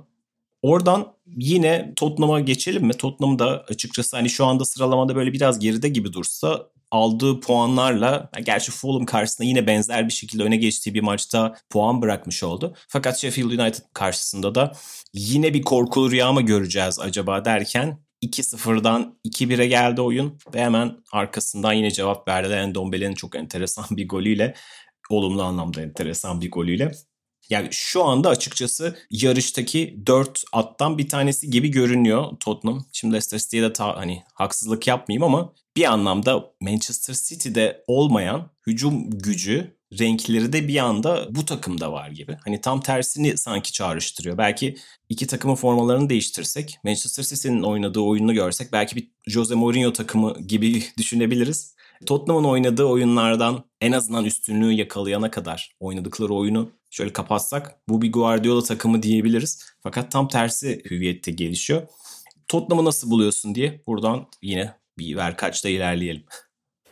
Oradan yine Tottenham'a geçelim mi? Tottenham da açıkçası hani şu anda sıralamada böyle biraz geride gibi dursa aldığı puanlarla gerçi Fulham karşısında yine benzer bir şekilde öne geçtiği bir maçta puan bırakmış oldu. Fakat Sheffield United karşısında da yine bir korkulu rüya mı göreceğiz acaba derken 2-0'dan 2-1'e geldi oyun ve hemen arkasından yine cevap verdi. Endombele'nin çok enteresan bir golüyle olumlu anlamda enteresan bir golüyle. Yani şu anda açıkçası yarıştaki 4 attan bir tanesi gibi görünüyor Tottenham. Şimdi Leicester City'ye de ta, hani haksızlık yapmayayım ama bir anlamda Manchester City'de olmayan hücum gücü renkleri de bir anda bu takımda var gibi. Hani tam tersini sanki çağrıştırıyor. Belki iki takımın formalarını değiştirsek, Manchester City'nin oynadığı oyunu görsek belki bir Jose Mourinho takımı gibi düşünebiliriz. Tottenham'ın oynadığı oyunlardan en azından üstünlüğü yakalayana kadar oynadıkları oyunu şöyle kapatsak bu bir Guardiola takımı diyebiliriz. Fakat tam tersi hüviyette gelişiyor. Tottenham'ı nasıl buluyorsun diye buradan yine bir ver kaçta ilerleyelim.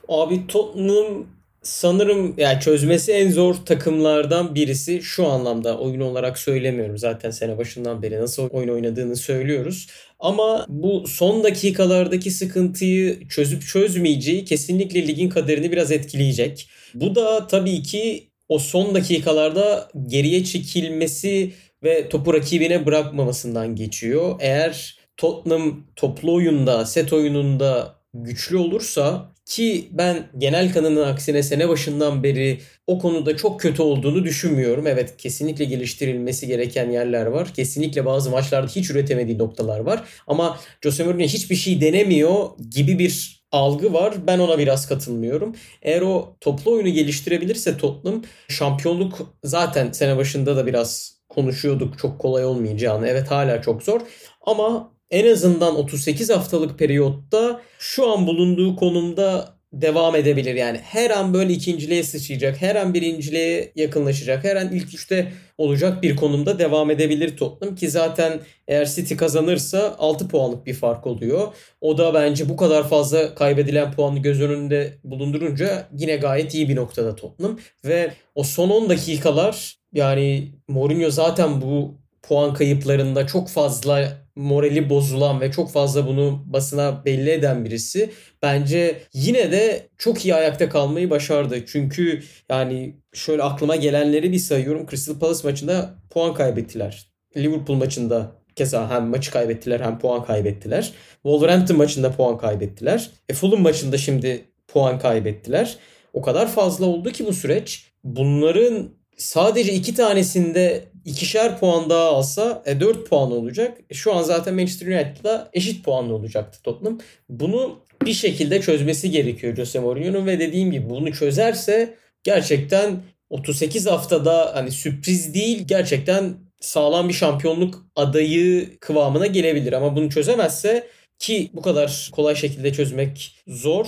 Abi Tottenham sanırım yani çözmesi en zor takımlardan birisi şu anlamda oyun olarak söylemiyorum. Zaten sene başından beri nasıl oyun oynadığını söylüyoruz. Ama bu son dakikalardaki sıkıntıyı çözüp çözmeyeceği kesinlikle ligin kaderini biraz etkileyecek. Bu da tabii ki o son dakikalarda geriye çekilmesi ve topu rakibine bırakmamasından geçiyor. Eğer Tottenham toplu oyunda, set oyununda güçlü olursa ki ben genel kanının aksine sene başından beri o konuda çok kötü olduğunu düşünmüyorum. Evet kesinlikle geliştirilmesi gereken yerler var. Kesinlikle bazı maçlarda hiç üretemediği noktalar var. Ama Jose Mourinho hiçbir şey denemiyor gibi bir algı var. Ben ona biraz katılmıyorum. Eğer o toplu oyunu geliştirebilirse Tottenham şampiyonluk zaten sene başında da biraz konuşuyorduk çok kolay olmayacağını. Evet hala çok zor. Ama en azından 38 haftalık periyotta şu an bulunduğu konumda devam edebilir. Yani her an böyle ikinciliğe sıçrayacak, her an birinciliğe yakınlaşacak, her an ilk üçte olacak bir konumda devam edebilir Tottenham ki zaten eğer City kazanırsa 6 puanlık bir fark oluyor. O da bence bu kadar fazla kaybedilen puanı göz önünde bulundurunca yine gayet iyi bir noktada Tottenham ve o son 10 dakikalar yani Mourinho zaten bu puan kayıplarında çok fazla morali bozulan ve çok fazla bunu basına belli eden birisi bence yine de çok iyi ayakta kalmayı başardı. Çünkü yani şöyle aklıma gelenleri bir sayıyorum. Crystal Palace maçında puan kaybettiler. Liverpool maçında keza hem maçı kaybettiler hem puan kaybettiler. Wolverhampton maçında puan kaybettiler. E Fulham maçında şimdi puan kaybettiler. O kadar fazla oldu ki bu süreç. Bunların sadece iki tanesinde ikişer puan daha alsa e, 4 puan olacak. E, şu an zaten Manchester United'la eşit puanlı olacaktı Tottenham. Bunu bir şekilde çözmesi gerekiyor Jose Mourinho'nun ve dediğim gibi bunu çözerse gerçekten 38 haftada hani sürpriz değil gerçekten sağlam bir şampiyonluk adayı kıvamına gelebilir ama bunu çözemezse ki bu kadar kolay şekilde çözmek zor.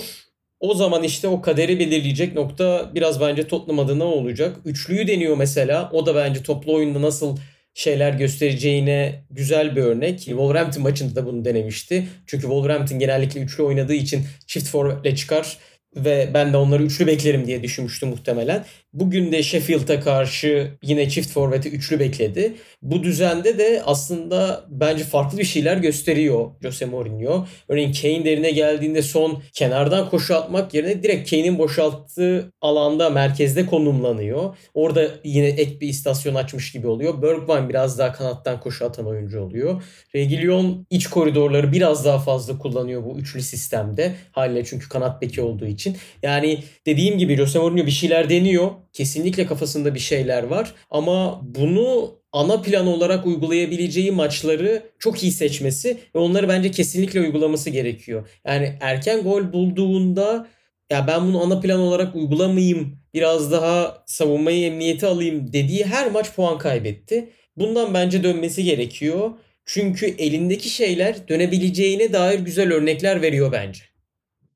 O zaman işte o kaderi belirleyecek nokta biraz bence Tottenham adına olacak. Üçlüyü deniyor mesela. O da bence toplu oyunda nasıl şeyler göstereceğine güzel bir örnek. Wolverhampton maçında da bunu denemişti. Çünkü Wolverhampton genellikle üçlü oynadığı için çift forvetle çıkar ve ben de onları üçlü beklerim diye düşünmüştüm muhtemelen. Bugün de Sheffield'a karşı yine çift forveti üçlü bekledi. Bu düzende de aslında bence farklı bir şeyler gösteriyor Jose Mourinho. Örneğin Kane derine geldiğinde son kenardan koşu atmak yerine direkt Kane'in boşalttığı alanda merkezde konumlanıyor. Orada yine ek bir istasyon açmış gibi oluyor. Bergwijn biraz daha kanattan koşu atan oyuncu oluyor. Reguilon iç koridorları biraz daha fazla kullanıyor bu üçlü sistemde. Haliyle çünkü kanat beki olduğu için. Yani dediğim gibi Jose Mourinho bir şeyler deniyor kesinlikle kafasında bir şeyler var ama bunu ana plan olarak uygulayabileceği maçları çok iyi seçmesi ve onları bence kesinlikle uygulaması gerekiyor. Yani erken gol bulduğunda ya ben bunu ana plan olarak uygulamayayım, biraz daha savunmayı emniyete alayım dediği her maç puan kaybetti. Bundan bence dönmesi gerekiyor. Çünkü elindeki şeyler dönebileceğine dair güzel örnekler veriyor bence.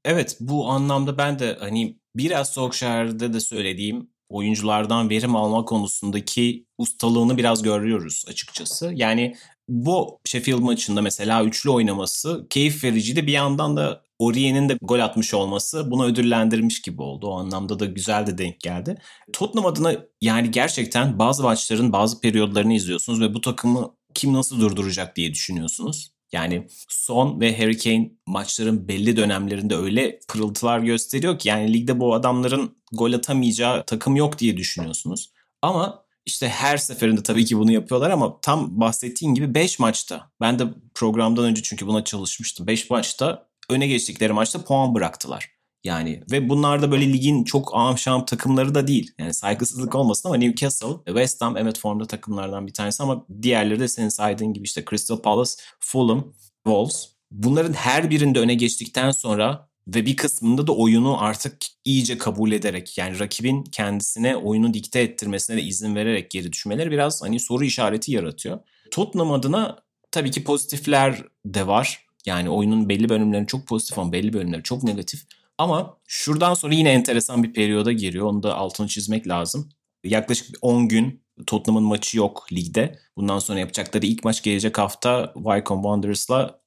Evet bu anlamda ben de hani biraz Solskjaer'de de söylediğim oyunculardan verim alma konusundaki ustalığını biraz görüyoruz açıkçası. Yani bu Sheffield maçında mesela üçlü oynaması keyif vericiydi. Bir yandan da Orie'nin de gol atmış olması bunu ödüllendirmiş gibi oldu. O anlamda da güzel de denk geldi. Tottenham adına yani gerçekten bazı maçların bazı periyodlarını izliyorsunuz ve bu takımı kim nasıl durduracak diye düşünüyorsunuz. Yani Son ve Harry Kane maçların belli dönemlerinde öyle pırıltılar gösteriyor ki yani ligde bu adamların gol atamayacağı takım yok diye düşünüyorsunuz. Ama işte her seferinde tabii ki bunu yapıyorlar ama tam bahsettiğin gibi 5 maçta ben de programdan önce çünkü buna çalışmıştım. 5 maçta öne geçtikleri maçta puan bıraktılar. Yani ve bunlar da böyle ligin çok amşam takımları da değil. Yani saygısızlık olmasın ama Newcastle, West Ham evet formda takımlardan bir tanesi ama diğerleri de senin saydığın gibi işte Crystal Palace, Fulham, Wolves. Bunların her birinde öne geçtikten sonra ve bir kısmında da oyunu artık iyice kabul ederek yani rakibin kendisine oyunu dikte ettirmesine de izin vererek geri düşmeleri biraz hani soru işareti yaratıyor. Tottenham adına tabii ki pozitifler de var. Yani oyunun belli bölümleri çok pozitif ama belli bölümleri çok negatif. Ama şuradan sonra yine enteresan bir periyoda giriyor. Onu da altını çizmek lazım. Yaklaşık 10 gün Tottenham'ın maçı yok ligde. Bundan sonra yapacakları ilk maç gelecek hafta Wycombe Wanderers'la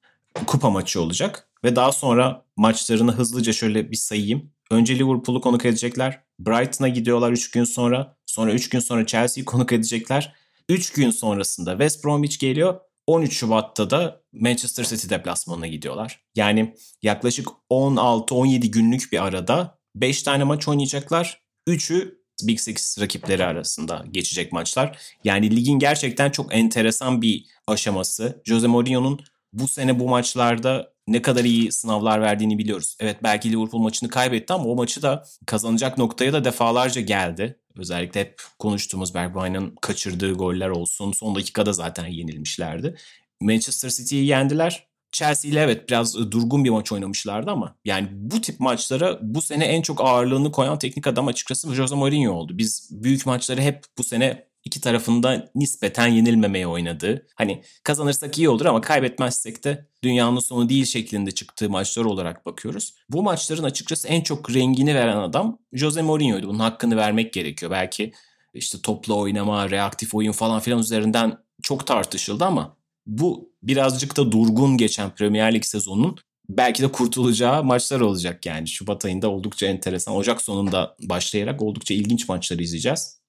kupa maçı olacak. Ve daha sonra maçlarını hızlıca şöyle bir sayayım. Önce Liverpool'u konuk edecekler. Brighton'a gidiyorlar 3 gün sonra. Sonra 3 gün sonra Chelsea'yi konuk edecekler. 3 gün sonrasında West Bromwich geliyor. 13 Şubat'ta da Manchester City deplasmanına gidiyorlar. Yani yaklaşık 16-17 günlük bir arada 5 tane maç oynayacaklar. 3'ü Big Six rakipleri arasında geçecek maçlar. Yani ligin gerçekten çok enteresan bir aşaması. Jose Mourinho'nun bu sene bu maçlarda ne kadar iyi sınavlar verdiğini biliyoruz. Evet belki Liverpool maçını kaybetti ama o maçı da kazanacak noktaya da defalarca geldi. Özellikle hep konuştuğumuz Bergwijn'ın kaçırdığı goller olsun. Son dakikada zaten yenilmişlerdi. Manchester City'yi yendiler. Chelsea ile evet biraz durgun bir maç oynamışlardı ama yani bu tip maçlara bu sene en çok ağırlığını koyan teknik adam açıkçası Jose Mourinho oldu. Biz büyük maçları hep bu sene iki tarafında nispeten yenilmemeye oynadı. Hani kazanırsak iyi olur ama kaybetmezsek de dünyanın sonu değil şeklinde çıktığı maçlar olarak bakıyoruz. Bu maçların açıkçası en çok rengini veren adam Jose Mourinho'ydu. Bunun hakkını vermek gerekiyor. Belki işte topla oynama, reaktif oyun falan filan üzerinden çok tartışıldı ama bu birazcık da durgun geçen Premier Lig sezonunun belki de kurtulacağı maçlar olacak yani. Şubat ayında oldukça enteresan. Ocak sonunda başlayarak oldukça ilginç maçları izleyeceğiz.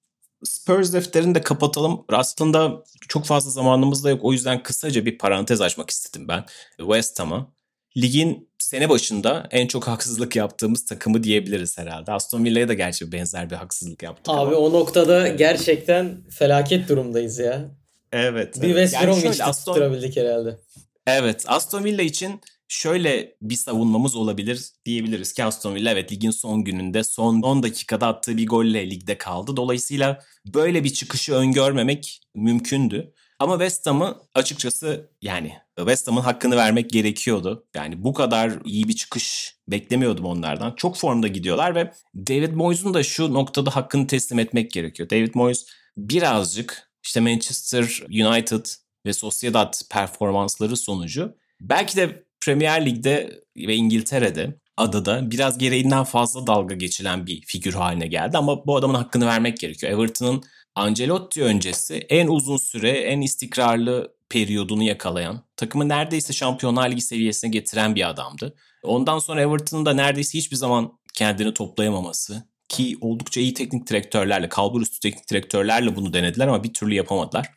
Spurs defterini de kapatalım. Aslında çok fazla zamanımız da yok. O yüzden kısaca bir parantez açmak istedim ben. West Ham'a. Ligin sene başında en çok haksızlık yaptığımız takımı diyebiliriz herhalde. Aston Villa'ya da gerçi benzer bir haksızlık yaptık Abi ama. o noktada gerçekten felaket durumdayız ya. Evet. Bir evet. West Bromwich'te şöyle Aston, tutturabildik herhalde. Evet Aston Villa için şöyle bir savunmamız olabilir diyebiliriz ki Aston Villa evet ligin son gününde son 10 dakikada attığı bir golle ligde kaldı. Dolayısıyla böyle bir çıkışı öngörmemek mümkündü. Ama West Ham'ı açıkçası yani West Ham'ın hakkını vermek gerekiyordu. Yani bu kadar iyi bir çıkış beklemiyordum onlardan. Çok formda gidiyorlar ve David Moyes'un da şu noktada hakkını teslim etmek gerekiyor. David Moyes birazcık işte Manchester United ve Sociedad performansları sonucu belki de Premier Lig'de ve İngiltere'de adada biraz gereğinden fazla dalga geçilen bir figür haline geldi ama bu adamın hakkını vermek gerekiyor. Everton'ın Ancelotti öncesi en uzun süre en istikrarlı periyodunu yakalayan, takımı neredeyse Şampiyonlar Ligi seviyesine getiren bir adamdı. Ondan sonra Everton'ın da neredeyse hiçbir zaman kendini toplayamaması ki oldukça iyi teknik direktörlerle, kalbur üstü teknik direktörlerle bunu denediler ama bir türlü yapamadılar.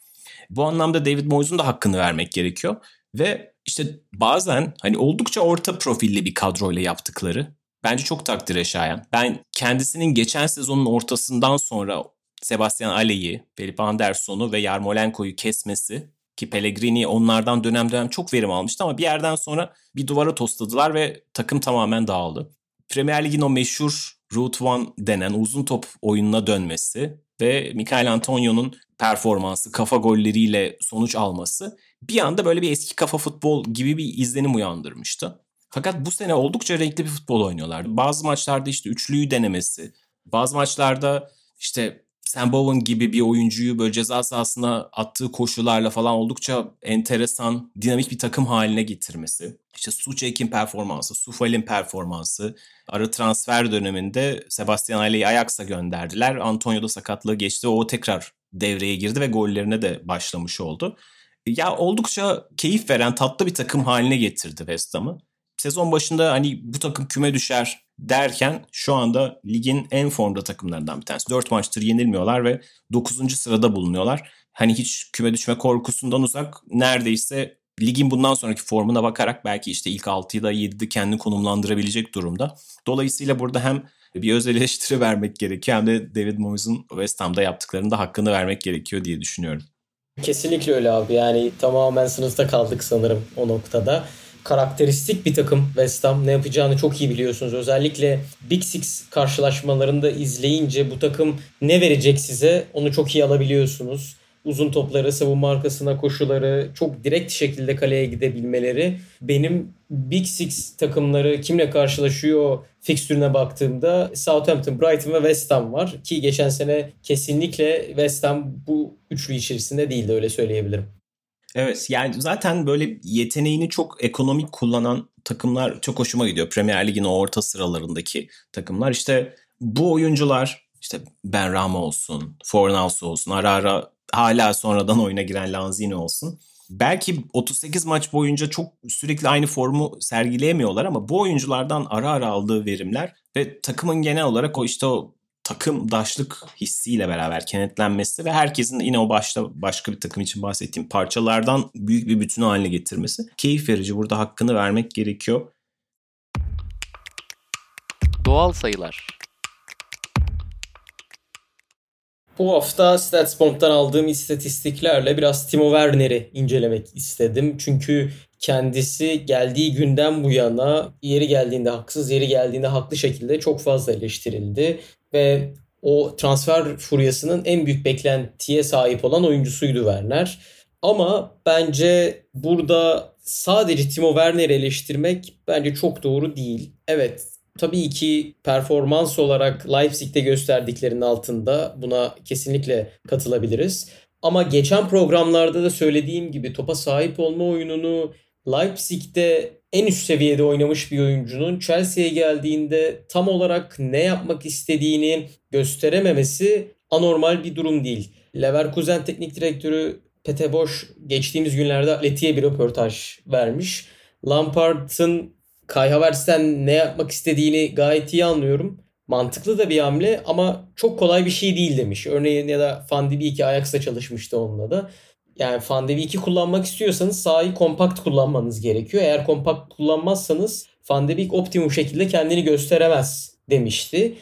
Bu anlamda David Moyes'un da hakkını vermek gerekiyor ve işte bazen hani oldukça orta profilli bir kadroyla yaptıkları bence çok takdire şayan. Ben kendisinin geçen sezonun ortasından sonra Sebastian Ale'yi, Felipe Anderson'u ve Yarmolenko'yu kesmesi ki Pellegrini onlardan dönem dönem çok verim almıştı ama bir yerden sonra bir duvara tosladılar ve takım tamamen dağıldı. Premier Lig'in o meşhur Route One denen uzun top oyununa dönmesi ve Michael Antonio'nun performansı, kafa golleriyle sonuç alması bir anda böyle bir eski kafa futbol gibi bir izlenim uyandırmıştı. Fakat bu sene oldukça renkli bir futbol oynuyorlar. Bazı maçlarda işte üçlüyü denemesi, bazı maçlarda işte Sam Bowen gibi bir oyuncuyu böyle ceza sahasına attığı koşularla falan oldukça enteresan, dinamik bir takım haline getirmesi. İşte Suçek'in performansı, Sufal'in performansı. Ara transfer döneminde Sebastian Ale'yi Ajax'a gönderdiler. Antonio da sakatlığı geçti. O tekrar devreye girdi ve gollerine de başlamış oldu. Ya oldukça keyif veren tatlı bir takım haline getirdi West Ham'ı. Sezon başında hani bu takım küme düşer derken şu anda ligin en formda takımlarından bir tanesi. 4 maçtır yenilmiyorlar ve 9. sırada bulunuyorlar. Hani hiç küme düşme korkusundan uzak neredeyse ligin bundan sonraki formuna bakarak belki işte ilk 6'da 7'de kendini konumlandırabilecek durumda. Dolayısıyla burada hem bir öz eleştiri vermek gerekiyor hem de David Moyes'un West Ham'da yaptıklarının da hakkını vermek gerekiyor diye düşünüyorum. Kesinlikle öyle abi. Yani tamamen sınıfta kaldık sanırım o noktada. Karakteristik bir takım West Ham. Ne yapacağını çok iyi biliyorsunuz. Özellikle Big Six karşılaşmalarında izleyince bu takım ne verecek size onu çok iyi alabiliyorsunuz. Uzun topları, savunma arkasına koşuları, çok direkt şekilde kaleye gidebilmeleri. Benim Big Six takımları kimle karşılaşıyor fikstürüne baktığımda Southampton, Brighton ve West Ham var. Ki geçen sene kesinlikle West Ham bu üçlü içerisinde değildi öyle söyleyebilirim. Evet yani zaten böyle yeteneğini çok ekonomik kullanan takımlar çok hoşuma gidiyor. Premier Lig'in o orta sıralarındaki takımlar. İşte bu oyuncular işte Ben Rama olsun, Fornals olsun, ara ara hala sonradan oyuna giren Lanzini olsun. Belki 38 maç boyunca çok sürekli aynı formu sergileyemiyorlar ama bu oyunculardan ara ara aldığı verimler ve takımın genel olarak o işte o takımdaşlık hissiyle beraber kenetlenmesi ve herkesin yine o başta başka bir takım için bahsettiğim parçalardan büyük bir bütün haline getirmesi keyif verici. Burada hakkını vermek gerekiyor. Doğal sayılar. Bu hafta StatsBomb'dan aldığım istatistiklerle biraz Timo Werner'i incelemek istedim. Çünkü kendisi geldiği günden bu yana yeri geldiğinde haksız, yeri geldiğinde haklı şekilde çok fazla eleştirildi. Ve o transfer furyasının en büyük beklentiye sahip olan oyuncusuydu Werner. Ama bence burada sadece Timo Werner'i eleştirmek bence çok doğru değil. Evet tabii ki performans olarak Leipzig'te gösterdiklerinin altında buna kesinlikle katılabiliriz. Ama geçen programlarda da söylediğim gibi topa sahip olma oyununu Leipzig'te en üst seviyede oynamış bir oyuncunun Chelsea'ye geldiğinde tam olarak ne yapmak istediğini gösterememesi anormal bir durum değil. Leverkusen teknik direktörü Pete Boş geçtiğimiz günlerde Atleti'ye bir röportaj vermiş. Lampard'ın Kai Havertz'ten ne yapmak istediğini gayet iyi anlıyorum. mantıklı da bir hamle ama çok kolay bir şey değil demiş. Örneğin ya da Van de Beek'i Ajax'ta çalışmıştı onunla da. Yani Van de Beek'i kullanmak istiyorsanız sahayı kompakt kullanmanız gerekiyor. Eğer kompakt kullanmazsanız Van de Beek optimum şekilde kendini gösteremez demişti.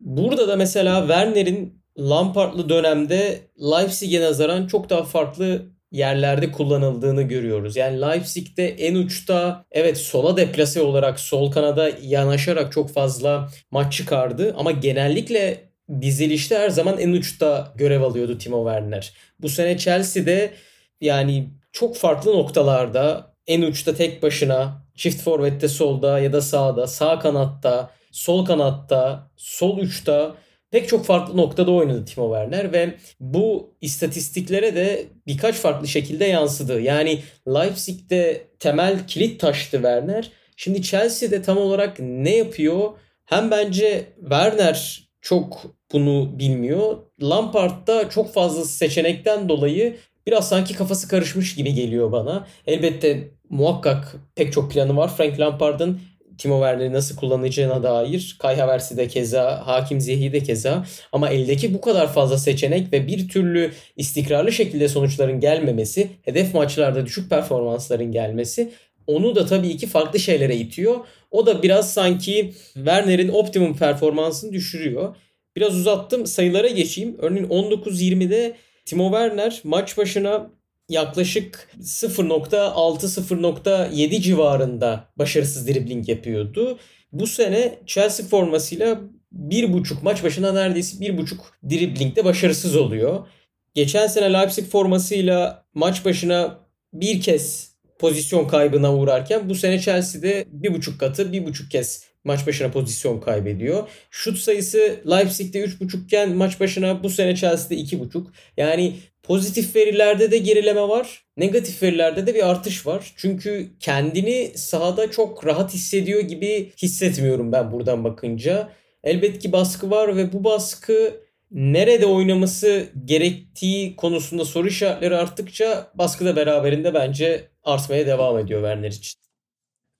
Burada da mesela Werner'in Lampard'lı dönemde Leipzig'e nazaran çok daha farklı yerlerde kullanıldığını görüyoruz. Yani Leipzig'te en uçta evet sola deplase olarak sol kanada yanaşarak çok fazla maç çıkardı ama genellikle dizilişte her zaman en uçta görev alıyordu Timo Werner. Bu sene Chelsea'de yani çok farklı noktalarda en uçta tek başına çift forvette solda ya da sağda, sağ kanatta, sol kanatta, sol uçta pek çok farklı noktada oynadı Timo Werner ve bu istatistiklere de birkaç farklı şekilde yansıdı. Yani Leipzig'te temel kilit taştı Werner. Şimdi Chelsea'de tam olarak ne yapıyor? Hem bence Werner çok bunu bilmiyor. Lampard'da çok fazla seçenekten dolayı biraz sanki kafası karışmış gibi geliyor bana. Elbette muhakkak pek çok planı var. Frank Lampard'ın Timo Werner'i nasıl kullanacağına dair. Kai Havertz'i de keza, Hakim Ziyech'i de keza. Ama eldeki bu kadar fazla seçenek ve bir türlü istikrarlı şekilde sonuçların gelmemesi, hedef maçlarda düşük performansların gelmesi onu da tabii ki farklı şeylere itiyor. O da biraz sanki Werner'in optimum performansını düşürüyor. Biraz uzattım sayılara geçeyim. Örneğin 19-20'de Timo Werner maç başına yaklaşık 0.6-0.7 civarında başarısız dribling yapıyordu. Bu sene Chelsea formasıyla bir buçuk maç başına neredeyse bir buçuk driblingde başarısız oluyor. Geçen sene Leipzig formasıyla maç başına bir kez pozisyon kaybına uğrarken bu sene Chelsea'de bir buçuk katı bir buçuk kez maç başına pozisyon kaybediyor. Şut sayısı Leipzig'te 3.5 iken maç başına bu sene Chelsea'de 2.5. Yani pozitif verilerde de gerileme var. Negatif verilerde de bir artış var. Çünkü kendini sahada çok rahat hissediyor gibi hissetmiyorum ben buradan bakınca. Elbet ki baskı var ve bu baskı nerede oynaması gerektiği konusunda soru işaretleri arttıkça baskı da beraberinde bence artmaya devam ediyor Werner için.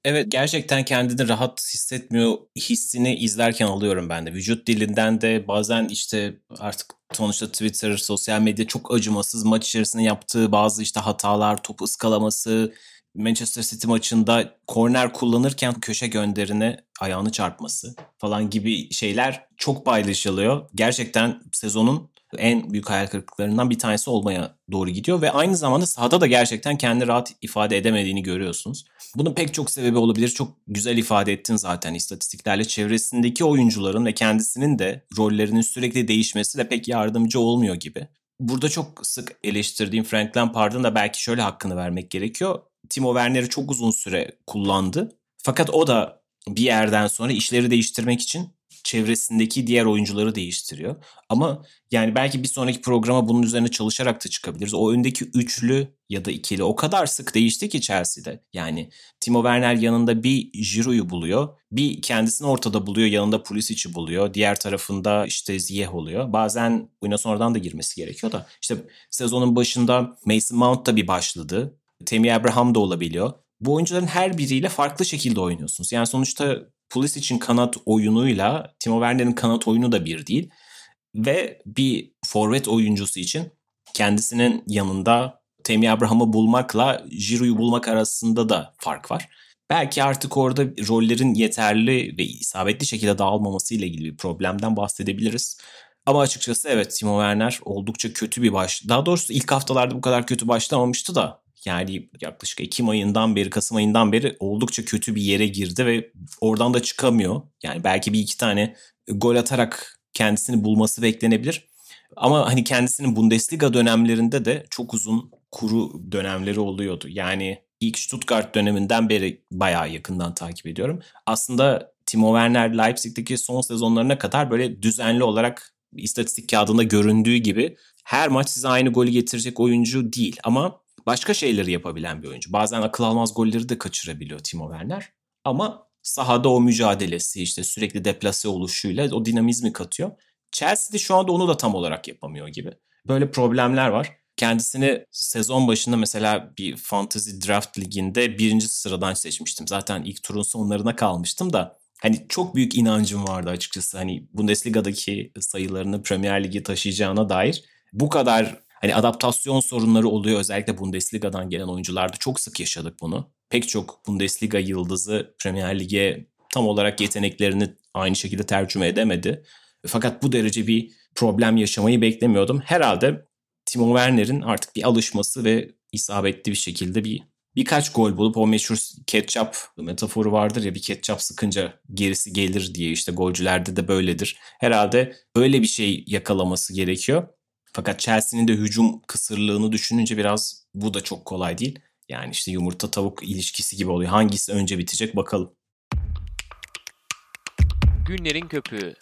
Evet gerçekten kendini rahat hissetmiyor hissini izlerken alıyorum ben de. Vücut dilinden de bazen işte artık sonuçta Twitter, sosyal medya çok acımasız maç içerisinde yaptığı bazı işte hatalar, top ıskalaması, Manchester City maçında korner kullanırken köşe gönderine ayağını çarpması falan gibi şeyler çok paylaşılıyor. Gerçekten sezonun en büyük hayal kırıklıklarından bir tanesi olmaya doğru gidiyor ve aynı zamanda sahada da gerçekten kendini rahat ifade edemediğini görüyorsunuz. Bunun pek çok sebebi olabilir. Çok güzel ifade ettin zaten istatistiklerle. Çevresindeki oyuncuların ve kendisinin de rollerinin sürekli değişmesi de pek yardımcı olmuyor gibi. Burada çok sık eleştirdiğim Frank Lampard'ın da belki şöyle hakkını vermek gerekiyor. Timo Werner'i çok uzun süre kullandı. Fakat o da bir yerden sonra işleri değiştirmek için çevresindeki diğer oyuncuları değiştiriyor. Ama yani belki bir sonraki programa bunun üzerine çalışarak da çıkabiliriz. O öndeki üçlü ya da ikili o kadar sık değişti ki Chelsea'de. Yani Timo Werner yanında bir Giroud'u buluyor. Bir kendisini ortada buluyor. Yanında Pulisic'i buluyor. Diğer tarafında işte Ziyech oluyor. Bazen oyuna sonradan da girmesi gerekiyor da. İşte sezonun başında Mason Mount da bir başladı. Temi Abraham da olabiliyor. Bu oyuncuların her biriyle farklı şekilde oynuyorsunuz. Yani sonuçta Pulisic'in kanat oyunuyla Timo Werner'in kanat oyunu da bir değil. Ve bir forvet oyuncusu için kendisinin yanında Temi Abraham'ı bulmakla Giroud'u bulmak arasında da fark var. Belki artık orada rollerin yeterli ve isabetli şekilde dağılmaması ile ilgili bir problemden bahsedebiliriz. Ama açıkçası evet Timo Werner oldukça kötü bir baş. Daha doğrusu ilk haftalarda bu kadar kötü başlamamıştı da yani yaklaşık Ekim ayından beri, Kasım ayından beri oldukça kötü bir yere girdi ve oradan da çıkamıyor. Yani belki bir iki tane gol atarak kendisini bulması beklenebilir. Ama hani kendisinin Bundesliga dönemlerinde de çok uzun kuru dönemleri oluyordu. Yani ilk Stuttgart döneminden beri bayağı yakından takip ediyorum. Aslında Timo Werner Leipzig'teki son sezonlarına kadar böyle düzenli olarak istatistik kağıdında göründüğü gibi her maç size aynı golü getirecek oyuncu değil ama başka şeyleri yapabilen bir oyuncu. Bazen akıl almaz golleri de kaçırabiliyor Timo Werner. Ama sahada o mücadelesi işte sürekli deplase oluşuyla o dinamizmi katıyor. Chelsea'de şu anda onu da tam olarak yapamıyor gibi. Böyle problemler var. Kendisini sezon başında mesela bir fantasy draft liginde birinci sıradan seçmiştim. Zaten ilk turun sonlarına kalmıştım da hani çok büyük inancım vardı açıkçası. Hani Bundesliga'daki sayılarını Premier Lig'e taşıyacağına dair. Bu kadar hani adaptasyon sorunları oluyor özellikle Bundesliga'dan gelen oyuncularda çok sık yaşadık bunu. Pek çok Bundesliga yıldızı Premier Lig'e tam olarak yeteneklerini aynı şekilde tercüme edemedi. Fakat bu derece bir problem yaşamayı beklemiyordum. Herhalde Timo Werner'in artık bir alışması ve isabetli bir şekilde bir birkaç gol bulup o meşhur ketçap metaforu vardır ya bir ketçap sıkınca gerisi gelir diye işte golcülerde de böyledir. Herhalde öyle bir şey yakalaması gerekiyor. Fakat Chelsea'nin de hücum kısırlığını düşününce biraz bu da çok kolay değil. Yani işte yumurta tavuk ilişkisi gibi oluyor. Hangisi önce bitecek bakalım. Günlerin köpüğü.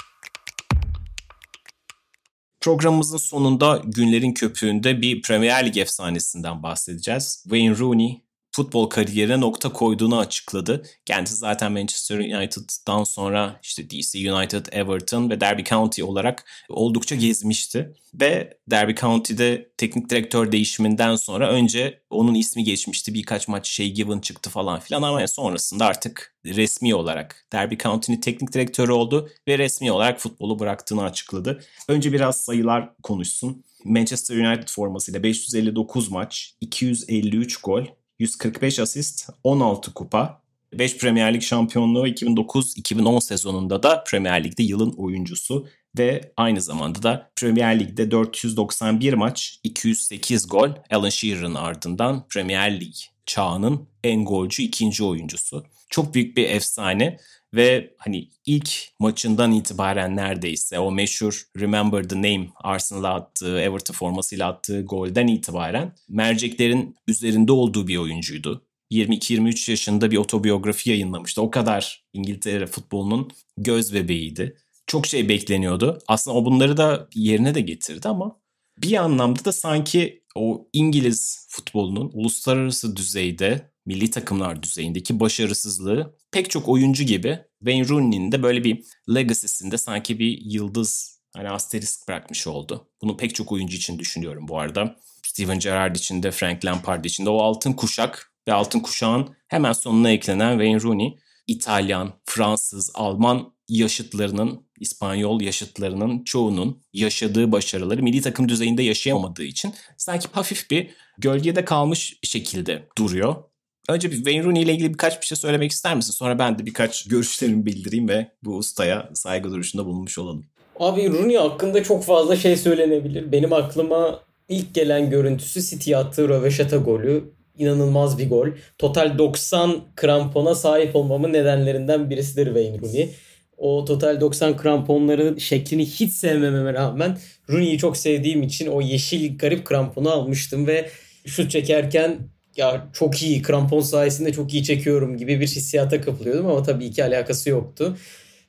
Programımızın sonunda günlerin köpüğünde bir Premier Lig efsanesinden bahsedeceğiz. Wayne Rooney futbol kariyerine nokta koyduğunu açıkladı. Kendisi zaten Manchester United'dan sonra işte DC United, Everton ve Derby County olarak oldukça gezmişti. Ve Derby County'de teknik direktör değişiminden sonra önce onun ismi geçmişti. Birkaç maç şey Given çıktı falan filan ama sonrasında artık resmi olarak Derby County'nin teknik direktörü oldu ve resmi olarak futbolu bıraktığını açıkladı. Önce biraz sayılar konuşsun. Manchester United formasıyla 559 maç, 253 gol, 145 asist, 16 kupa, 5 Premier Lig şampiyonluğu 2009-2010 sezonunda da Premier Lig'de yılın oyuncusu ve aynı zamanda da Premier Lig'de 491 maç, 208 gol, Alan Shearer'ın ardından Premier Lig çağının en golcü ikinci oyuncusu. Çok büyük bir efsane ve hani ilk maçından itibaren neredeyse o meşhur Remember the Name Arsenal'a attığı, Everton formasıyla attığı golden itibaren merceklerin üzerinde olduğu bir oyuncuydu. 22-23 yaşında bir otobiyografi yayınlamıştı. O kadar İngiltere futbolunun göz bebeğiydi. Çok şey bekleniyordu. Aslında o bunları da yerine de getirdi ama bir anlamda da sanki o İngiliz futbolunun uluslararası düzeyde milli takımlar düzeyindeki başarısızlığı pek çok oyuncu gibi Wayne Rooney'nin de böyle bir legacy'sinde sanki bir yıldız hani asterisk bırakmış oldu. Bunu pek çok oyuncu için düşünüyorum bu arada. Steven Gerrard için de Frank Lampard için de o altın kuşak ve altın kuşağın hemen sonuna eklenen Wayne Rooney İtalyan, Fransız, Alman yaşıtlarının, İspanyol yaşıtlarının çoğunun yaşadığı başarıları milli takım düzeyinde yaşayamadığı için sanki hafif bir gölgede kalmış şekilde duruyor. Önce bir Wayne Rooney ile ilgili birkaç bir şey söylemek ister misin? Sonra ben de birkaç görüşlerimi bildireyim ve bu ustaya saygı duruşunda bulunmuş olalım. Abi Rooney hakkında çok fazla şey söylenebilir. Benim aklıma ilk gelen görüntüsü City attığı röveşata golü. İnanılmaz bir gol. Total 90 krampona sahip olmamın nedenlerinden birisidir Wayne Rooney. O total 90 kramponların şeklini hiç sevmememe rağmen Rooney'i çok sevdiğim için o yeşil garip kramponu almıştım ve şut çekerken ya çok iyi krampon sayesinde çok iyi çekiyorum gibi bir hissiyata kapılıyordum ama tabii ki alakası yoktu.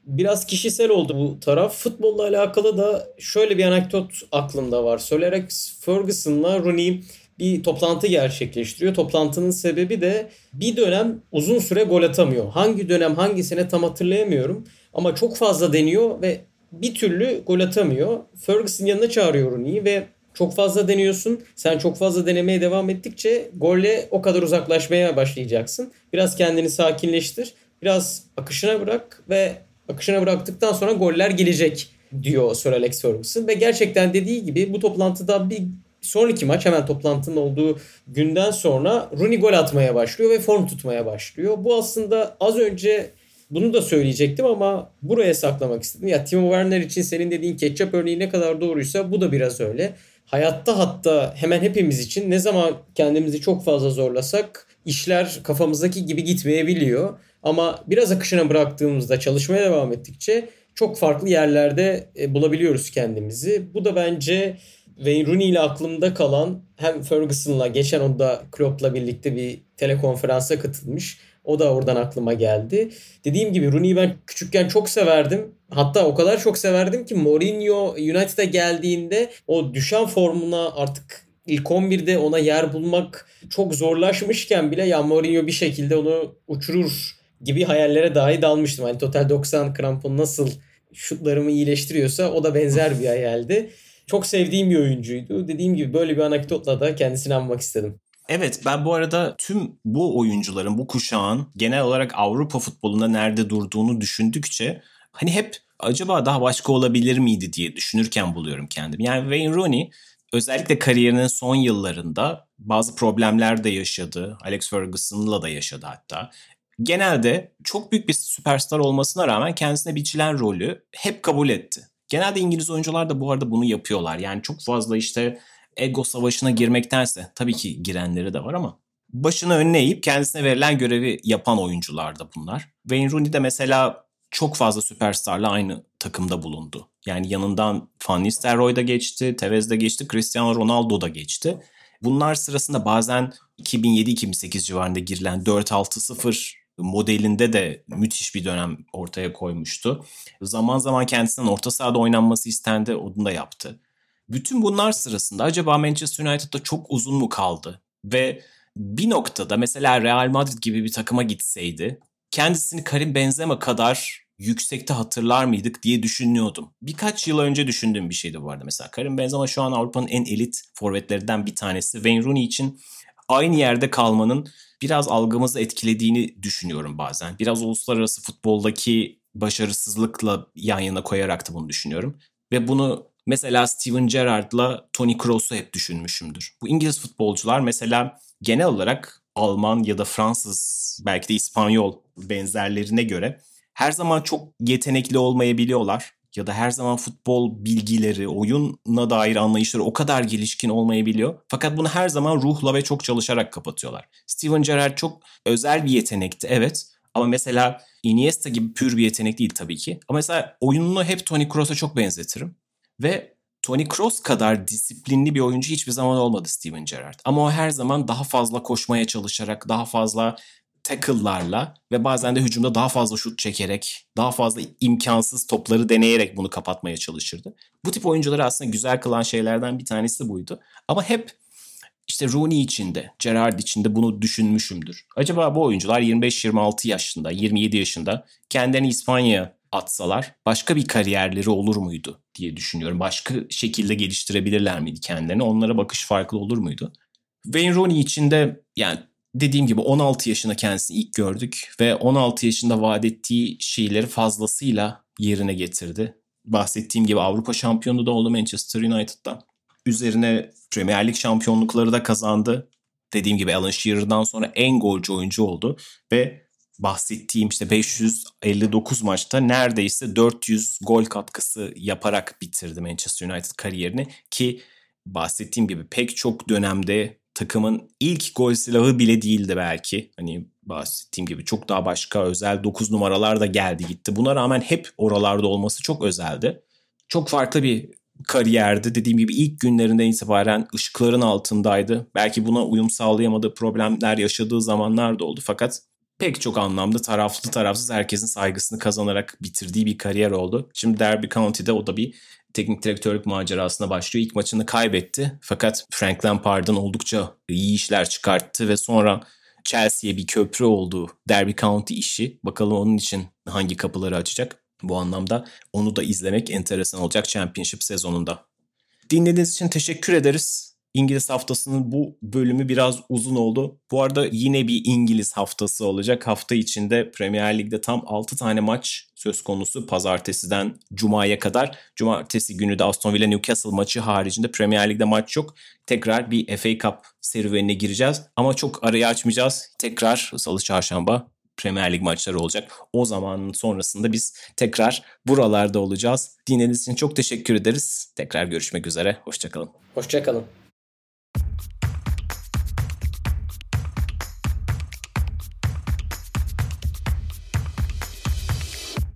Biraz kişisel oldu bu taraf. Futbolla alakalı da şöyle bir anekdot aklımda var. Sir Alex Ferguson'la Rooney bir toplantı gerçekleştiriyor. Toplantının sebebi de bir dönem uzun süre gol atamıyor. Hangi dönem hangisine tam hatırlayamıyorum. Ama çok fazla deniyor ve bir türlü gol atamıyor. Ferguson yanına çağırıyor Rooney'i ve çok fazla deniyorsun. Sen çok fazla denemeye devam ettikçe golle o kadar uzaklaşmaya başlayacaksın. Biraz kendini sakinleştir. Biraz akışına bırak ve akışına bıraktıktan sonra goller gelecek diyor Sir Alex Ferguson. Ve gerçekten dediği gibi bu toplantıda bir sonraki maç hemen toplantının olduğu günden sonra Rooney gol atmaya başlıyor ve form tutmaya başlıyor. Bu aslında az önce bunu da söyleyecektim ama buraya saklamak istedim. Ya Timo Werner için senin dediğin ketçap örneği ne kadar doğruysa bu da biraz öyle. Hayatta hatta hemen hepimiz için ne zaman kendimizi çok fazla zorlasak işler kafamızdaki gibi gitmeyebiliyor. Ama biraz akışına bıraktığımızda çalışmaya devam ettikçe çok farklı yerlerde e, bulabiliyoruz kendimizi. Bu da bence Wayne Rooney ile aklımda kalan hem Ferguson'la geçen o da Klopp'la birlikte bir telekonferansa katılmış. O da oradan aklıma geldi. Dediğim gibi Rooney'i ben küçükken çok severdim. Hatta o kadar çok severdim ki Mourinho United'a geldiğinde o düşen formuna artık ilk 11'de ona yer bulmak çok zorlaşmışken bile ya Mourinho bir şekilde onu uçurur gibi hayallere dahi dalmıştım. Hani total 90 krampon nasıl şutlarımı iyileştiriyorsa o da benzer bir hayaldi. Çok sevdiğim bir oyuncuydu. Dediğim gibi böyle bir anekdotla da kendisini anmak istedim. Evet ben bu arada tüm bu oyuncuların, bu kuşağın genel olarak Avrupa futbolunda nerede durduğunu düşündükçe hani hep acaba daha başka olabilir miydi diye düşünürken buluyorum kendimi. Yani Wayne Rooney özellikle kariyerinin son yıllarında bazı problemler de yaşadı. Alex Ferguson'la da yaşadı hatta. Genelde çok büyük bir süperstar olmasına rağmen kendisine biçilen rolü hep kabul etti. Genelde İngiliz oyuncular da bu arada bunu yapıyorlar. Yani çok fazla işte ego savaşına girmektense tabii ki girenleri de var ama başını önüne eğip kendisine verilen görevi yapan oyuncular da bunlar. Wayne Rooney de mesela çok fazla süperstarla aynı takımda bulundu. Yani yanından Van Nistelrooy da geçti, Tevez de geçti, Cristiano Ronaldo da geçti. Bunlar sırasında bazen 2007-2008 civarında girilen 4-6-0 modelinde de müthiş bir dönem ortaya koymuştu. Zaman zaman kendisinden orta sahada oynanması istendi, onu da yaptı. Bütün bunlar sırasında acaba Manchester United'da çok uzun mu kaldı? Ve bir noktada mesela Real Madrid gibi bir takıma gitseydi kendisini Karim Benzema kadar yüksekte hatırlar mıydık diye düşünüyordum. Birkaç yıl önce düşündüğüm bir şeydi bu arada. Mesela Karim Benzema şu an Avrupa'nın en elit forvetlerinden bir tanesi. Wayne Rooney için aynı yerde kalmanın biraz algımızı etkilediğini düşünüyorum bazen. Biraz uluslararası futboldaki başarısızlıkla yan yana koyarak da bunu düşünüyorum. Ve bunu mesela Steven Gerrard'la Toni Kroos'u hep düşünmüşümdür. Bu İngiliz futbolcular mesela genel olarak Alman ya da Fransız belki de İspanyol benzerlerine göre her zaman çok yetenekli olmayabiliyorlar ya da her zaman futbol bilgileri, oyuna dair anlayışları o kadar gelişkin olmayabiliyor. Fakat bunu her zaman ruhla ve çok çalışarak kapatıyorlar. Steven Gerrard çok özel bir yetenekti evet. Ama mesela Iniesta gibi pür bir yetenek değil tabii ki. Ama mesela oyununu hep Toni Kroos'a çok benzetirim. Ve Toni Kroos kadar disiplinli bir oyuncu hiçbir zaman olmadı Steven Gerrard. Ama o her zaman daha fazla koşmaya çalışarak, daha fazla tackle'larla ve bazen de hücumda daha fazla şut çekerek, daha fazla imkansız topları deneyerek bunu kapatmaya çalışırdı. Bu tip oyuncuları aslında güzel kılan şeylerden bir tanesi buydu. Ama hep işte Rooney içinde, Gerrard içinde bunu düşünmüşümdür. Acaba bu oyuncular 25-26 yaşında, 27 yaşında kendilerini İspanya'ya atsalar başka bir kariyerleri olur muydu diye düşünüyorum. Başka şekilde geliştirebilirler miydi kendilerini? Onlara bakış farklı olur muydu? Wayne Rooney için de yani dediğim gibi 16 yaşında kendisini ilk gördük ve 16 yaşında vaat ettiği şeyleri fazlasıyla yerine getirdi. Bahsettiğim gibi Avrupa şampiyonu da oldu Manchester United'da. Üzerine Premier Lig şampiyonlukları da kazandı. Dediğim gibi Alan Shearer'dan sonra en golcü oyuncu oldu ve bahsettiğim işte 559 maçta neredeyse 400 gol katkısı yaparak bitirdi Manchester United kariyerini ki bahsettiğim gibi pek çok dönemde takımın ilk gol silahı bile değildi belki. Hani bahsettiğim gibi çok daha başka özel 9 numaralar da geldi gitti. Buna rağmen hep oralarda olması çok özeldi. Çok farklı bir kariyerdi. Dediğim gibi ilk günlerinden itibaren ışıkların altındaydı. Belki buna uyum sağlayamadığı problemler yaşadığı zamanlar da oldu. Fakat pek çok anlamda taraflı tarafsız herkesin saygısını kazanarak bitirdiği bir kariyer oldu. Şimdi Derby County'de o da bir teknik direktörlük macerasına başlıyor. İlk maçını kaybetti fakat Frank Lampard'ın oldukça iyi işler çıkarttı ve sonra Chelsea'ye bir köprü oldu Derby County işi. Bakalım onun için hangi kapıları açacak. Bu anlamda onu da izlemek enteresan olacak Championship sezonunda. Dinlediğiniz için teşekkür ederiz. İngiliz haftasının bu bölümü biraz uzun oldu. Bu arada yine bir İngiliz haftası olacak. Hafta içinde Premier Lig'de tam 6 tane maç söz konusu pazartesiden cumaya kadar. Cumartesi günü de Aston Villa Newcastle maçı haricinde Premier Lig'de maç yok. Tekrar bir FA Cup serüvenine gireceğiz ama çok arayı açmayacağız. Tekrar salı çarşamba Premier Lig maçları olacak. O zaman sonrasında biz tekrar buralarda olacağız. Dinlediğiniz için çok teşekkür ederiz. Tekrar görüşmek üzere. Hoşçakalın. Hoşçakalın.